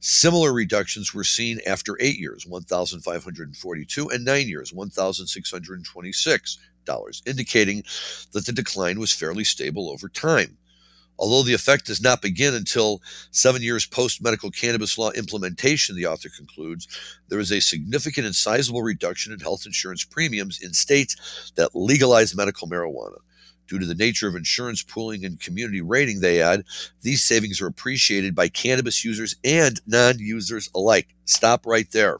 Similar reductions were seen after eight years, 1,542, and nine years, $1,626, indicating that the decline was fairly stable over time. Although the effect does not begin until seven years post medical cannabis law implementation, the author concludes, there is a significant and sizable reduction in health insurance premiums in states that legalize medical marijuana. Due to the nature of insurance pooling and community rating, they add, these savings are appreciated by cannabis users and non users alike. Stop right there.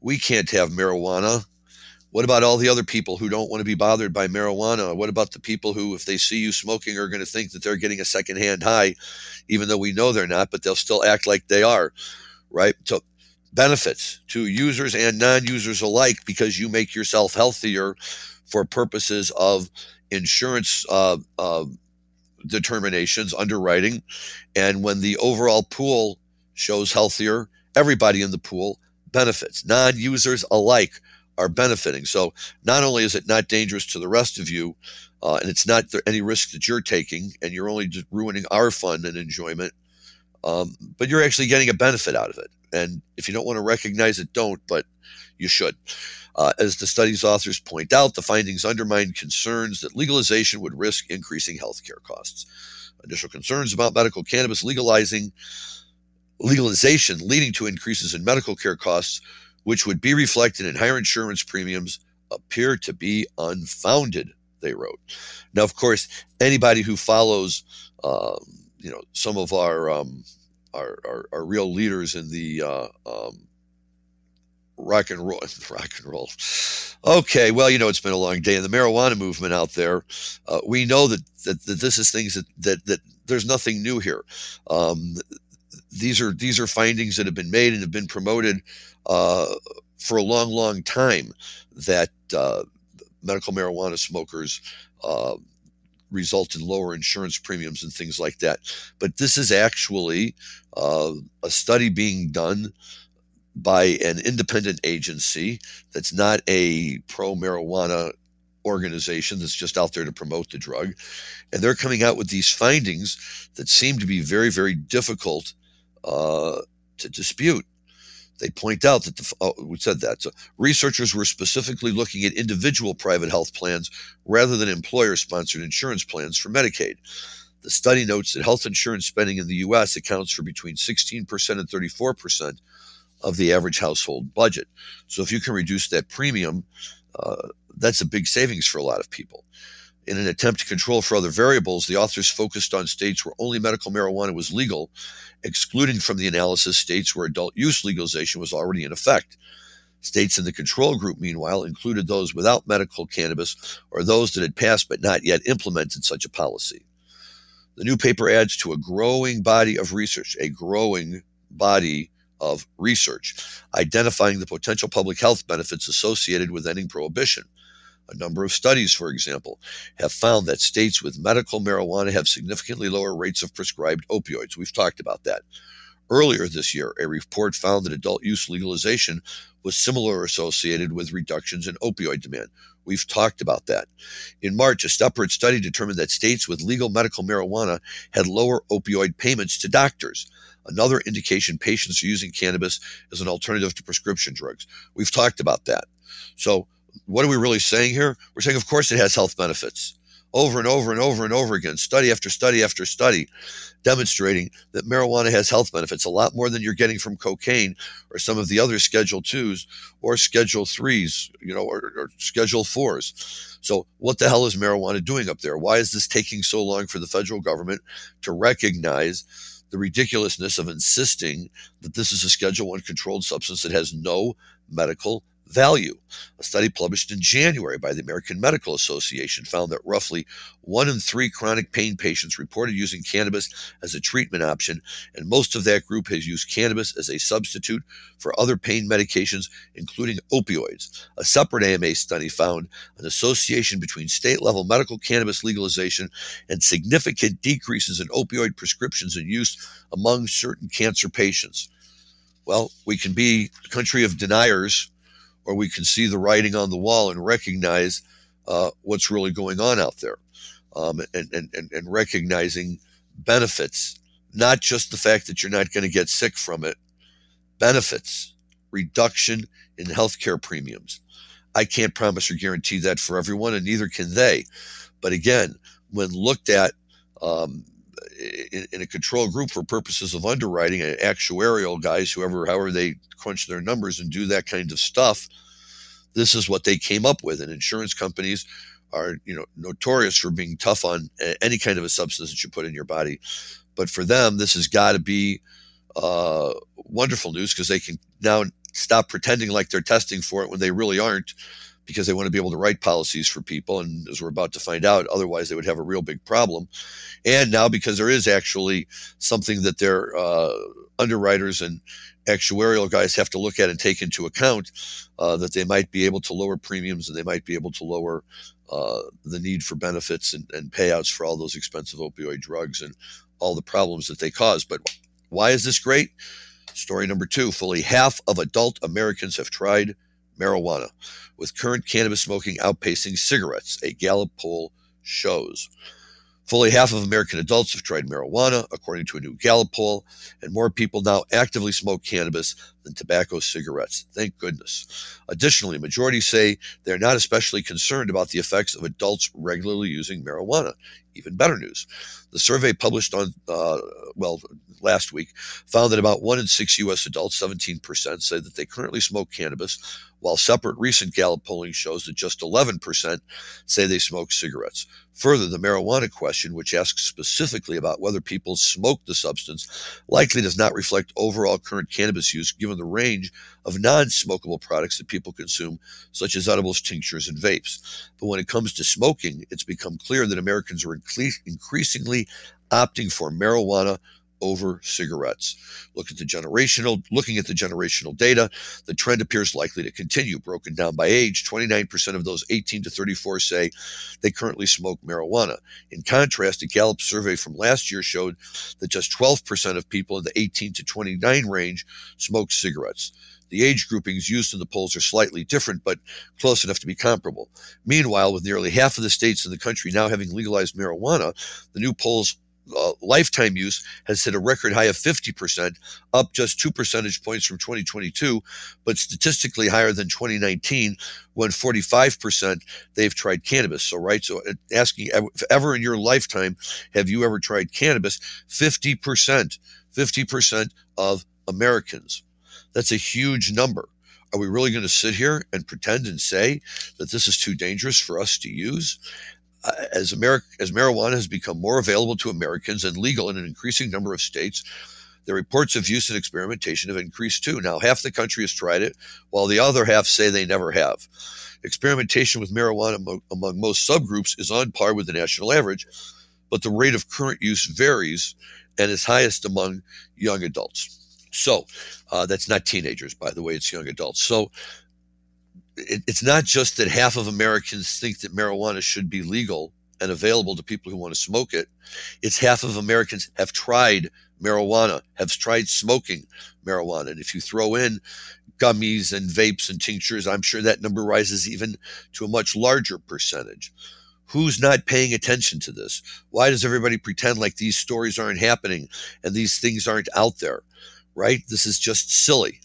We can't have marijuana. What about all the other people who don't want to be bothered by marijuana? What about the people who, if they see you smoking, are going to think that they're getting a secondhand high, even though we know they're not, but they'll still act like they are, right? So, benefits to users and non users alike because you make yourself healthier for purposes of insurance uh, uh, determinations, underwriting, and when the overall pool shows healthier, everybody in the pool benefits. Non users alike are benefiting. So not only is it not dangerous to the rest of you, uh, and it's not any risk that you're taking, and you're only ruining our fun and enjoyment, um, but you're actually getting a benefit out of it. And if you don't want to recognize it, don't, but you should. Uh, as the study's authors point out, the findings undermine concerns that legalization would risk increasing healthcare costs. Initial concerns about medical cannabis legalizing legalization leading to increases in medical care costs, which would be reflected in higher insurance premiums, appear to be unfounded. They wrote. Now, of course, anybody who follows, um, you know, some of our um, our, our, our, real leaders in the uh, um, rock and roll rock and roll. Okay well you know it's been a long day in the marijuana movement out there. Uh, we know that, that, that this is things that, that that there's nothing new here. Um, these are these are findings that have been made and have been promoted uh, for a long long time that uh, medical marijuana smokers uh, result in lower insurance premiums and things like that but this is actually uh, a study being done by an independent agency that's not a pro marijuana organization that's just out there to promote the drug. And they're coming out with these findings that seem to be very, very difficult uh, to dispute. They point out that the, oh, we said that. So researchers were specifically looking at individual private health plans rather than employer sponsored insurance plans for Medicaid. The study notes that health insurance spending in the U.S. accounts for between 16% and 34% of the average household budget. So if you can reduce that premium, uh, that's a big savings for a lot of people. In an attempt to control for other variables, the authors focused on states where only medical marijuana was legal, excluding from the analysis states where adult use legalization was already in effect. States in the control group, meanwhile, included those without medical cannabis or those that had passed but not yet implemented such a policy. The new paper adds to a growing body of research, a growing body of research, identifying the potential public health benefits associated with ending prohibition. A number of studies, for example, have found that states with medical marijuana have significantly lower rates of prescribed opioids. We've talked about that. Earlier this year, a report found that adult use legalization was similar associated with reductions in opioid demand. We've talked about that. In March, a separate study determined that states with legal medical marijuana had lower opioid payments to doctors. Another indication patients are using cannabis as an alternative to prescription drugs. We've talked about that. So, what are we really saying here? We're saying, of course, it has health benefits over and over and over and over again, study after study after study, demonstrating that marijuana has health benefits a lot more than you're getting from cocaine or some of the other Schedule twos or Schedule threes, you know, or, or Schedule fours. So, what the hell is marijuana doing up there? Why is this taking so long for the federal government to recognize? The ridiculousness of insisting that this is a Schedule One controlled substance that has no medical value. A study published in January by the American Medical Association found that roughly one in three chronic pain patients reported using cannabis as a treatment option, and most of that group has used cannabis as a substitute for other pain medications, including opioids. A separate AMA study found an association between state level medical cannabis legalization and significant decreases in opioid prescriptions and use among certain cancer patients. Well, we can be a country of deniers or we can see the writing on the wall and recognize uh, what's really going on out there um, and, and, and recognizing benefits, not just the fact that you're not going to get sick from it, benefits, reduction in healthcare premiums. I can't promise or guarantee that for everyone, and neither can they. But again, when looked at um, in, in, a control group for purposes of underwriting, actuarial guys, whoever, however they crunch their numbers and do that kind of stuff, this is what they came up with. And insurance companies are, you know, notorious for being tough on any kind of a substance that you put in your body. But for them, this has got to be uh, wonderful news because they can now stop pretending like they're testing for it when they really aren't because they want to be able to write policies for people. And as we're about to find out, otherwise they would have a real big problem. And now because there is actually something that their uh, underwriters and actuarial guys have to look at and take into account uh, that they might be able to lower premiums and they might be able to lower uh, the need for benefits and, and payouts for all those expensive opioid drugs and all the problems that they cause. But why is this great? Story number two fully half of adult Americans have tried marijuana, with current cannabis smoking outpacing cigarettes, a Gallup poll shows. Fully half of American adults have tried marijuana, according to a new Gallup poll, and more people now actively smoke cannabis than tobacco cigarettes. Thank goodness. Additionally, majority say they're not especially concerned about the effects of adults regularly using marijuana. Even better news. The survey published on, uh, well, last week found that about one in six U.S. adults, 17%, say that they currently smoke cannabis, while separate recent Gallup polling shows that just 11% say they smoke cigarettes. Further, the marijuana question, which asks specifically about whether people smoke the substance, likely does not reflect overall current cannabis use given the range of non smokable products that people consume, such as edibles, tinctures, and vapes. But when it comes to smoking, it's become clear that Americans are increasingly opting for marijuana over cigarettes. Look at the generational, looking at the generational data, the trend appears likely to continue. Broken down by age, 29% of those 18 to 34 say they currently smoke marijuana. In contrast, a Gallup survey from last year showed that just 12% of people in the 18 to 29 range smoke cigarettes. The age groupings used in the polls are slightly different, but close enough to be comparable. Meanwhile, with nearly half of the states in the country now having legalized marijuana, the new polls uh, lifetime use has hit a record high of 50%, up just two percentage points from 2022, but statistically higher than 2019 when 45% they've tried cannabis. So, right, so uh, asking ever in your lifetime have you ever tried cannabis? 50%, 50% of Americans. That's a huge number. Are we really going to sit here and pretend and say that this is too dangerous for us to use? Uh, as, Ameri- as marijuana has become more available to Americans and legal in an increasing number of states, the reports of use and experimentation have increased too. Now, half the country has tried it, while the other half say they never have. Experimentation with marijuana among, among most subgroups is on par with the national average, but the rate of current use varies and is highest among young adults. So, uh, that's not teenagers, by the way, it's young adults. So, it, it's not just that half of Americans think that marijuana should be legal and available to people who want to smoke it. It's half of Americans have tried marijuana, have tried smoking marijuana. And if you throw in gummies and vapes and tinctures, I'm sure that number rises even to a much larger percentage. Who's not paying attention to this? Why does everybody pretend like these stories aren't happening and these things aren't out there? Right? This is just silly.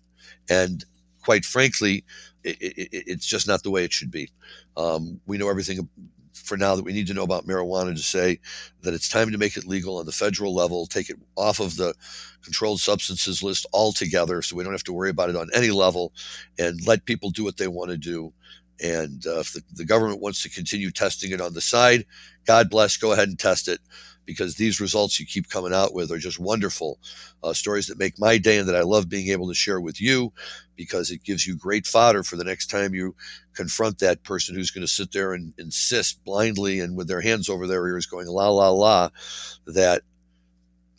And quite frankly, it, it, it's just not the way it should be. Um, we know everything for now that we need to know about marijuana to say that it's time to make it legal on the federal level, take it off of the controlled substances list altogether so we don't have to worry about it on any level and let people do what they want to do. And uh, if the, the government wants to continue testing it on the side, God bless, go ahead and test it because these results you keep coming out with are just wonderful uh, stories that make my day and that I love being able to share with you because it gives you great fodder for the next time you confront that person who's going to sit there and insist blindly and with their hands over their ears going la la la that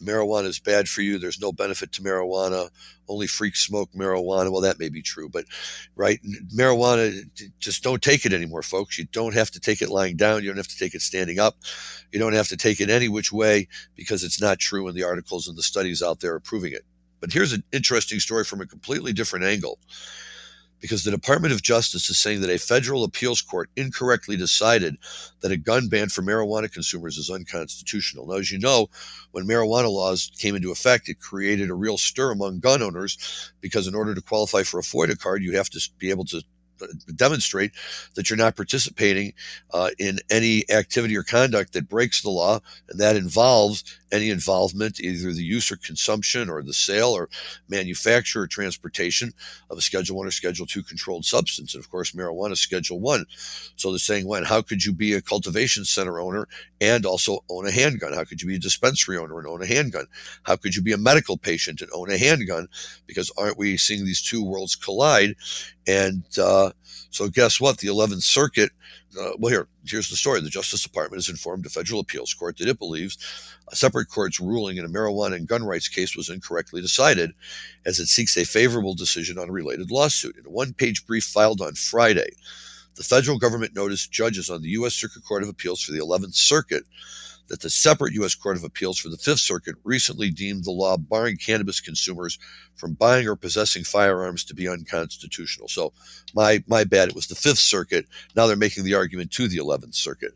marijuana is bad for you. There's no benefit to marijuana. Only freaks smoke marijuana. Well, that may be true, but right, marijuana, just don't take it anymore, folks. You don't have to take it lying down. You don't have to take it standing up. You don't have to take it any which way because it's not true in the articles and the studies out there are proving it. But here's an interesting story from a completely different angle because the Department of Justice is saying that a federal appeals court incorrectly decided that a gun ban for marijuana consumers is unconstitutional. Now, as you know, when marijuana laws came into effect, it created a real stir among gun owners because in order to qualify for a FOID card, you have to be able to demonstrate that you're not participating uh, in any activity or conduct that breaks the law, and that involves any involvement, either the use or consumption or the sale or manufacture or transportation of a Schedule One or Schedule Two controlled substance. And of course, marijuana is Schedule One. So they're saying, when how could you be a cultivation center owner and also own a handgun? How could you be a dispensary owner and own a handgun? How could you be a medical patient and own a handgun? Because aren't we seeing these two worlds collide? And uh, so, guess what? The 11th Circuit. Uh, well, here, here's the story. The Justice Department has informed a federal appeals court that it believes a separate court's ruling in a marijuana and gun rights case was incorrectly decided, as it seeks a favorable decision on a related lawsuit. In a one-page brief filed on Friday, the federal government noticed judges on the U.S. Circuit Court of Appeals for the 11th Circuit that the separate U.S. Court of Appeals for the Fifth Circuit recently deemed the law barring cannabis consumers from buying or possessing firearms to be unconstitutional. So, my my bad. It was the Fifth Circuit. Now they're making the argument to the Eleventh Circuit.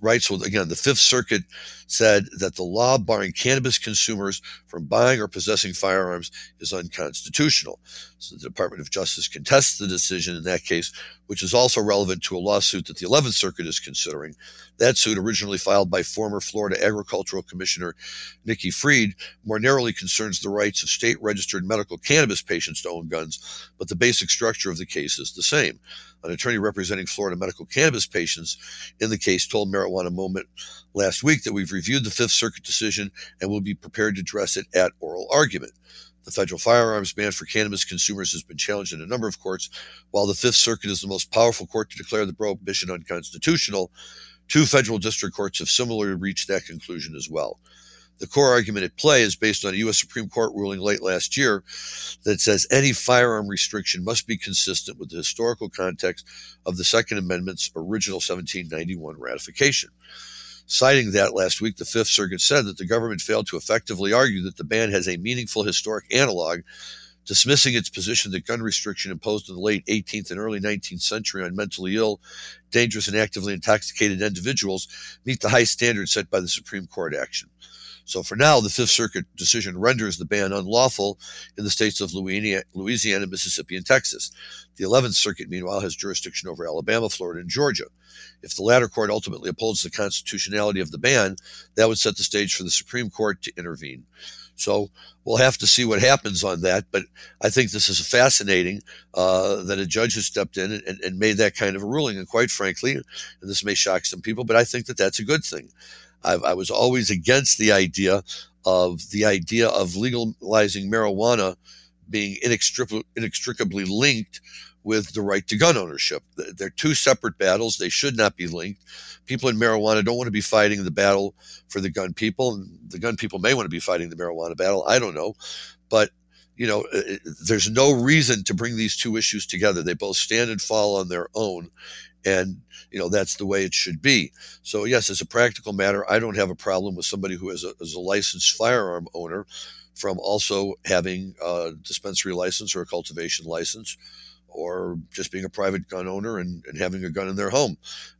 Right. So again, the Fifth Circuit said that the law barring cannabis consumers from buying or possessing firearms is unconstitutional. So the Department of Justice contests the decision in that case, which is also relevant to a lawsuit that the 11th Circuit is considering. That suit, originally filed by former Florida Agricultural Commissioner Nikki Fried, more narrowly concerns the rights of state registered medical cannabis patients to own guns, but the basic structure of the case is the same. An attorney representing Florida medical cannabis patients in the case told Marijuana Moment last week that we've reviewed the Fifth Circuit decision and will be prepared to address it at oral argument. The federal firearms ban for cannabis consumers has been challenged in a number of courts. While the Fifth Circuit is the most powerful court to declare the prohibition unconstitutional, two federal district courts have similarly reached that conclusion as well. The core argument at play is based on a U.S. Supreme Court ruling late last year that says any firearm restriction must be consistent with the historical context of the Second Amendment's original 1791 ratification. Citing that last week, the Fifth Circuit said that the government failed to effectively argue that the ban has a meaningful historic analog, dismissing its position that gun restriction imposed in the late 18th and early 19th century on mentally ill, dangerous, and actively intoxicated individuals meet the high standards set by the Supreme Court action. So for now, the Fifth Circuit decision renders the ban unlawful in the states of Louisiana, Mississippi, and Texas. The Eleventh Circuit, meanwhile, has jurisdiction over Alabama, Florida, and Georgia. If the latter court ultimately upholds the constitutionality of the ban, that would set the stage for the Supreme Court to intervene. So we'll have to see what happens on that. But I think this is fascinating uh, that a judge has stepped in and, and, made that kind of a ruling. And quite frankly, and this may shock some people, but I think that that's a good thing. I, I was always against the idea of the idea of legalizing marijuana being inextricably, inextricably linked with the right to gun ownership. They're two separate battles. They should not be linked. People in marijuana don't want to be fighting the battle for the gun people. The gun people may want to be fighting the marijuana battle. I don't know. But you know, uh, there's no reason to bring these two issues together. They both stand and fall on their own. And, you know, that's the way it should be. So, yes, as a practical matter, I don't have a problem with somebody who is a, is a licensed firearm owner from also having a dispensary license or a cultivation license or just being a private gun owner and, and, having a gun in their home,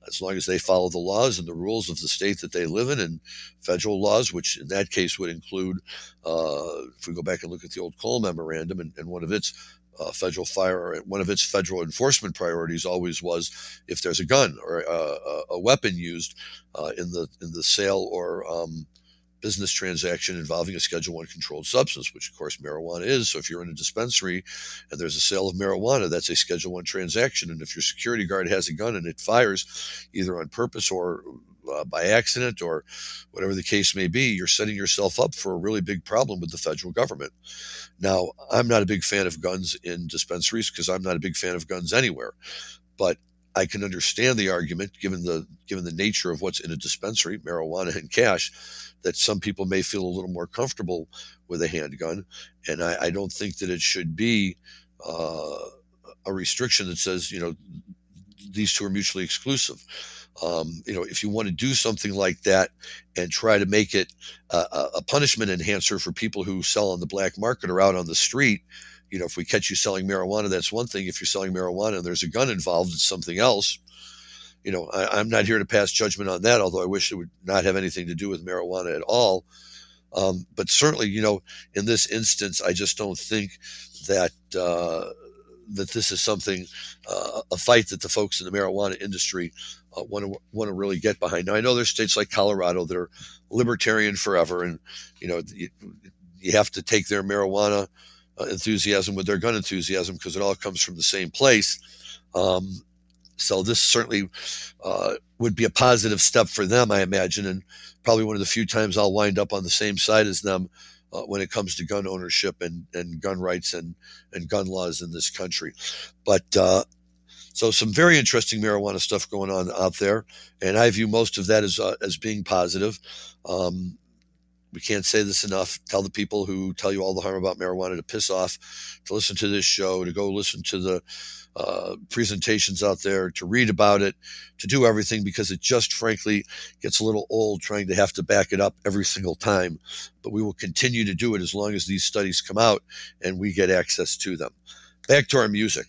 as long as they follow the laws and the rules of the state that they live in and federal laws, which in that case would include, uh, if we go back and look at the old Cole Memorandum and, and one of its uh, federal fire, one of its federal enforcement priorities always was if there's a gun or a, a weapon used uh, in the in the sale or um, business transaction involving a Schedule One controlled substance, which of course marijuana is. So if you're in a dispensary and there's a sale of marijuana, that's a Schedule One transaction. And if your security guard has a gun and it fires, either on purpose or uh, by accident or whatever the case may be, you're setting yourself up for a really big problem with the federal government. Now, I'm not a big fan of guns in dispensaries because I'm not a big fan of guns anywhere. But I can understand the argument, given the given the nature of what's in a dispensary, marijuana and cash, that some people may feel a little more comfortable with a handgun, and I, I don't think that it should be uh, a restriction that says you know these two are mutually exclusive. Um, you know, if you want to do something like that and try to make it a, a punishment enhancer for people who sell on the black market or out on the street, you know, if we catch you selling marijuana, that's one thing. If you're selling marijuana and there's a gun involved, it's something else. You know, I, am not here to pass judgment on that, although I wish it would not have anything to do with marijuana at all. Um, but certainly, you know, in this instance, I just don't think that uh, that this is something uh, a fight that the folks in the marijuana industry want to want to really get behind. Now, I know there's states like Colorado that are libertarian forever, and you know, you, you have to take their marijuana uh, enthusiasm with their gun enthusiasm because it all comes from the same place. Um, so this certainly uh, would be a positive step for them, I imagine, and probably one of the few times I'll wind up on the same side as them uh, when it comes to gun ownership and, and gun rights and, and gun laws in this country. But uh, so some very interesting marijuana stuff going on out there, and I view most of that as uh, as being positive. Um, we can't say this enough. Tell the people who tell you all the harm about marijuana to piss off, to listen to this show, to go listen to the uh, presentations out there, to read about it, to do everything because it just frankly gets a little old trying to have to back it up every single time. But we will continue to do it as long as these studies come out and we get access to them. Back to our music.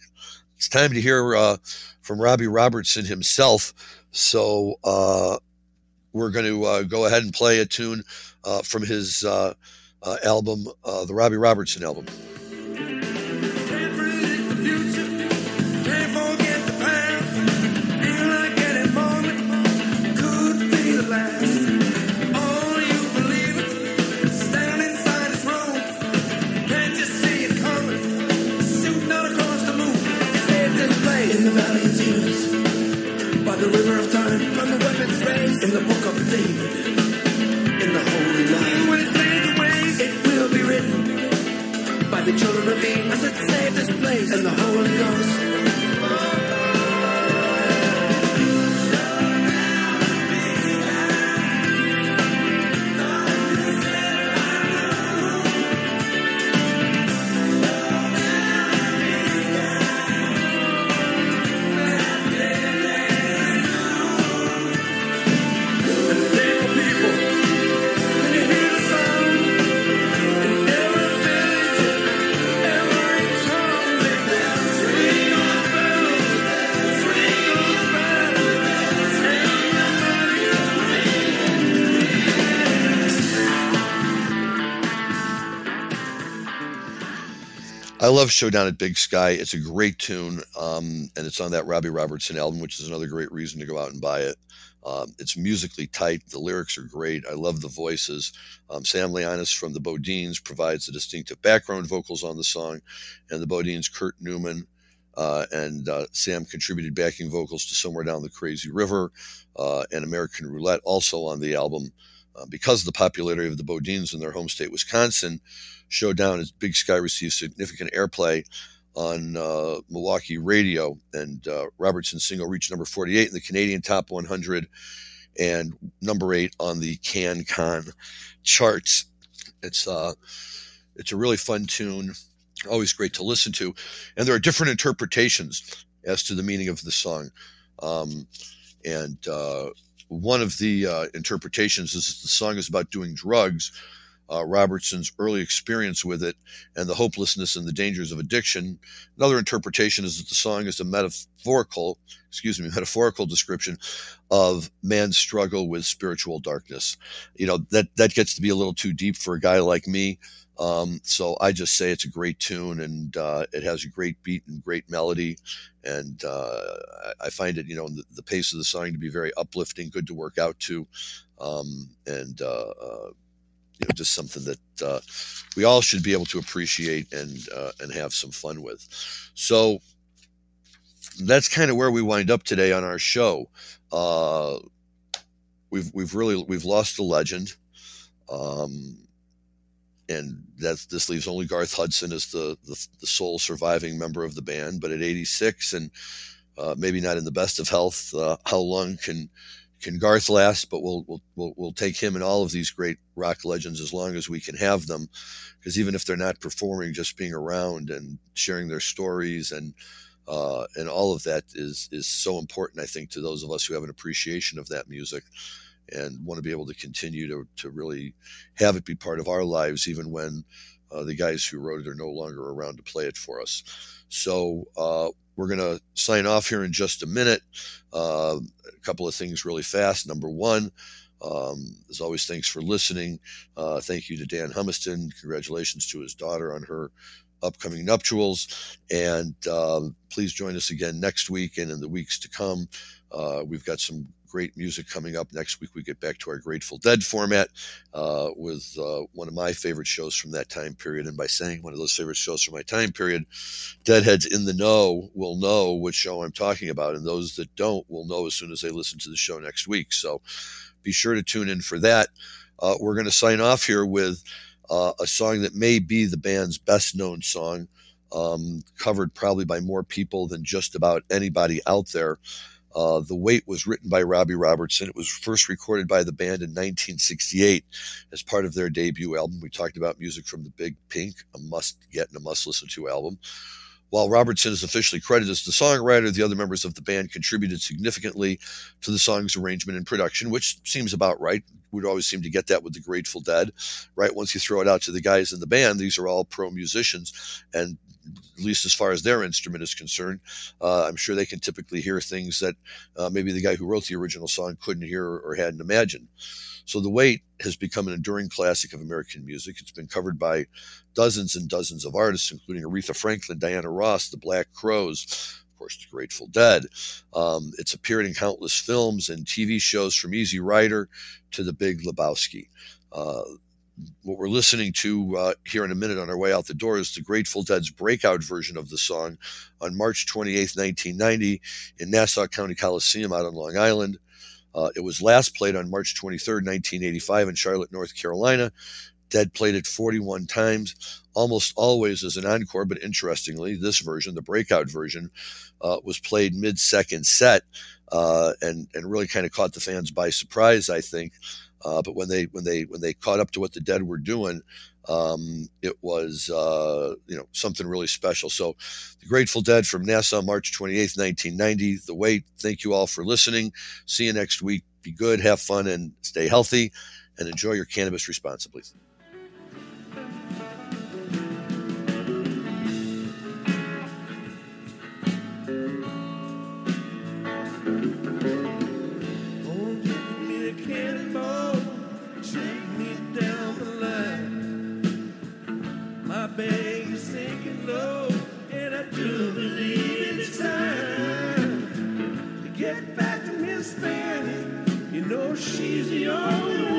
It's time to hear uh, from Robbie Robertson himself. So uh, we're going to uh, go ahead and play a tune from his uh, uh, album, the Robbie Robertson album. Love Showdown at Big Sky. It's a great tune, um, and it's on that Robbie Robertson album, which is another great reason to go out and buy it. Um, it's musically tight. The lyrics are great. I love the voices. Um, Sam Llanas from the BoDeans provides the distinctive background vocals on the song, and the BoDeans, Kurt Neumann, uh, and uh, Sam contributed backing vocals to Somewhere Down the Crazy River uh, and American Roulette, also on the album. Uh, because of the popularity of the BoDeans in their home state, Wisconsin, Showdown as Big Sky received significant airplay on uh, Milwaukee radio, and uh, Robertson's single reached number 48 in the Canadian Top 100 and number eight on the CanCon charts. It's uh, it's a really fun tune. always great to listen to. And there are different interpretations as to the meaning of the song. Um, and uh, one of the uh, interpretations is that the song is about doing drugs. Uh, Robertson's early experience with it and the hopelessness and the dangers of addiction. Another interpretation is that the song is a metaphorical, excuse me, metaphorical description of man's struggle with spiritual darkness. You know that that gets to be a little too deep for a guy like me. Um, so I just say it's a great tune and uh, it has a great beat and great melody. And uh, I find it, you know, the, the, pace of the song to be very uplifting, good to work out to. Um, and, uh, uh you know, just something that uh, we all should be able to appreciate and, uh, and have some fun with. So that's kind of where we wind up today on our show. we've, we've really, we've lost the legend. Um, and that this leaves only Garth Hudson as the, the, the sole surviving member of the band. But at 86 and uh, maybe not in the best of health, uh, how long can can Garth last? But we'll, we'll we'll we'll take him and all of these great rock legends as long as we can have them, because even if they're not performing, just being around and sharing their stories and uh, and all of that is is so important. I think to those of us who have an appreciation of that music and want to be able to continue to, to really have it be part of our lives, even when uh, the guys who wrote it are no longer around to play it for us. So uh, we're going to sign off here in just a minute. Uh, a couple of things really fast. Number one, um, as always, thanks for listening. Uh, thank you to Dan Humiston. Congratulations to his daughter on her upcoming nuptials. And um, please join us again next week and in the weeks to come. Uh, we've got some great music coming up. Next week, we get back to our Grateful Dead format uh, with uh, one of my favorite shows from that time period. And by saying one of those favorite shows from my time period, Deadheads in the know will know which show I'm talking about. And those that don't will know as soon as they listen to the show next week. So be sure to tune in for that. Uh, we're going to sign off here with uh, a song that may be the band's best known song. Um, covered probably by more people than just about anybody out there. Uh, the Weight was written by Robbie Robertson. It was first recorded by the band in 1968 as part of their debut album. We talked about music from the Big Pink, a must get and a must listen to album. While Robertson is officially credited as the songwriter, the other members of the band contributed significantly to the song's arrangement and production, which seems about right. We'd always seem to get that with the Grateful Dead, right? Once you throw it out to the guys in the band, these are all pro musicians, and at least as far as their instrument is concerned. Uh, I'm sure they can typically hear things that uh, maybe the guy who wrote the original song couldn't hear or hadn't imagined. So The Weight has become an enduring classic of American music. It's been covered by dozens and dozens of artists, including Aretha Franklin, Diana Ross, the Black Crowes, of course, the Grateful Dead. Um, it's appeared in countless films and TV shows from Easy Rider to The Big Lebowski. Uh, what we're listening to uh, here in a minute on our way out the door is the Grateful Dead's breakout version of the song on March 28, 1990, in Nassau County Coliseum out on Long Island. Uh, it was last played on March 23, 1985, in Charlotte, North Carolina. Dead played it 41 times, almost always as an encore, but interestingly, this version, the breakout version, uh, was played mid second set uh, and, and really kind of caught the fans by surprise, I think. Uh, but when they when they when they caught up to what the dead were doing, um, it was uh, you know something really special. So, the Grateful Dead from Nassau, March 28th, 1990. The Weight. Thank you all for listening. See you next week. Be good, have fun, and stay healthy, and enjoy your cannabis responsibly. She's the only one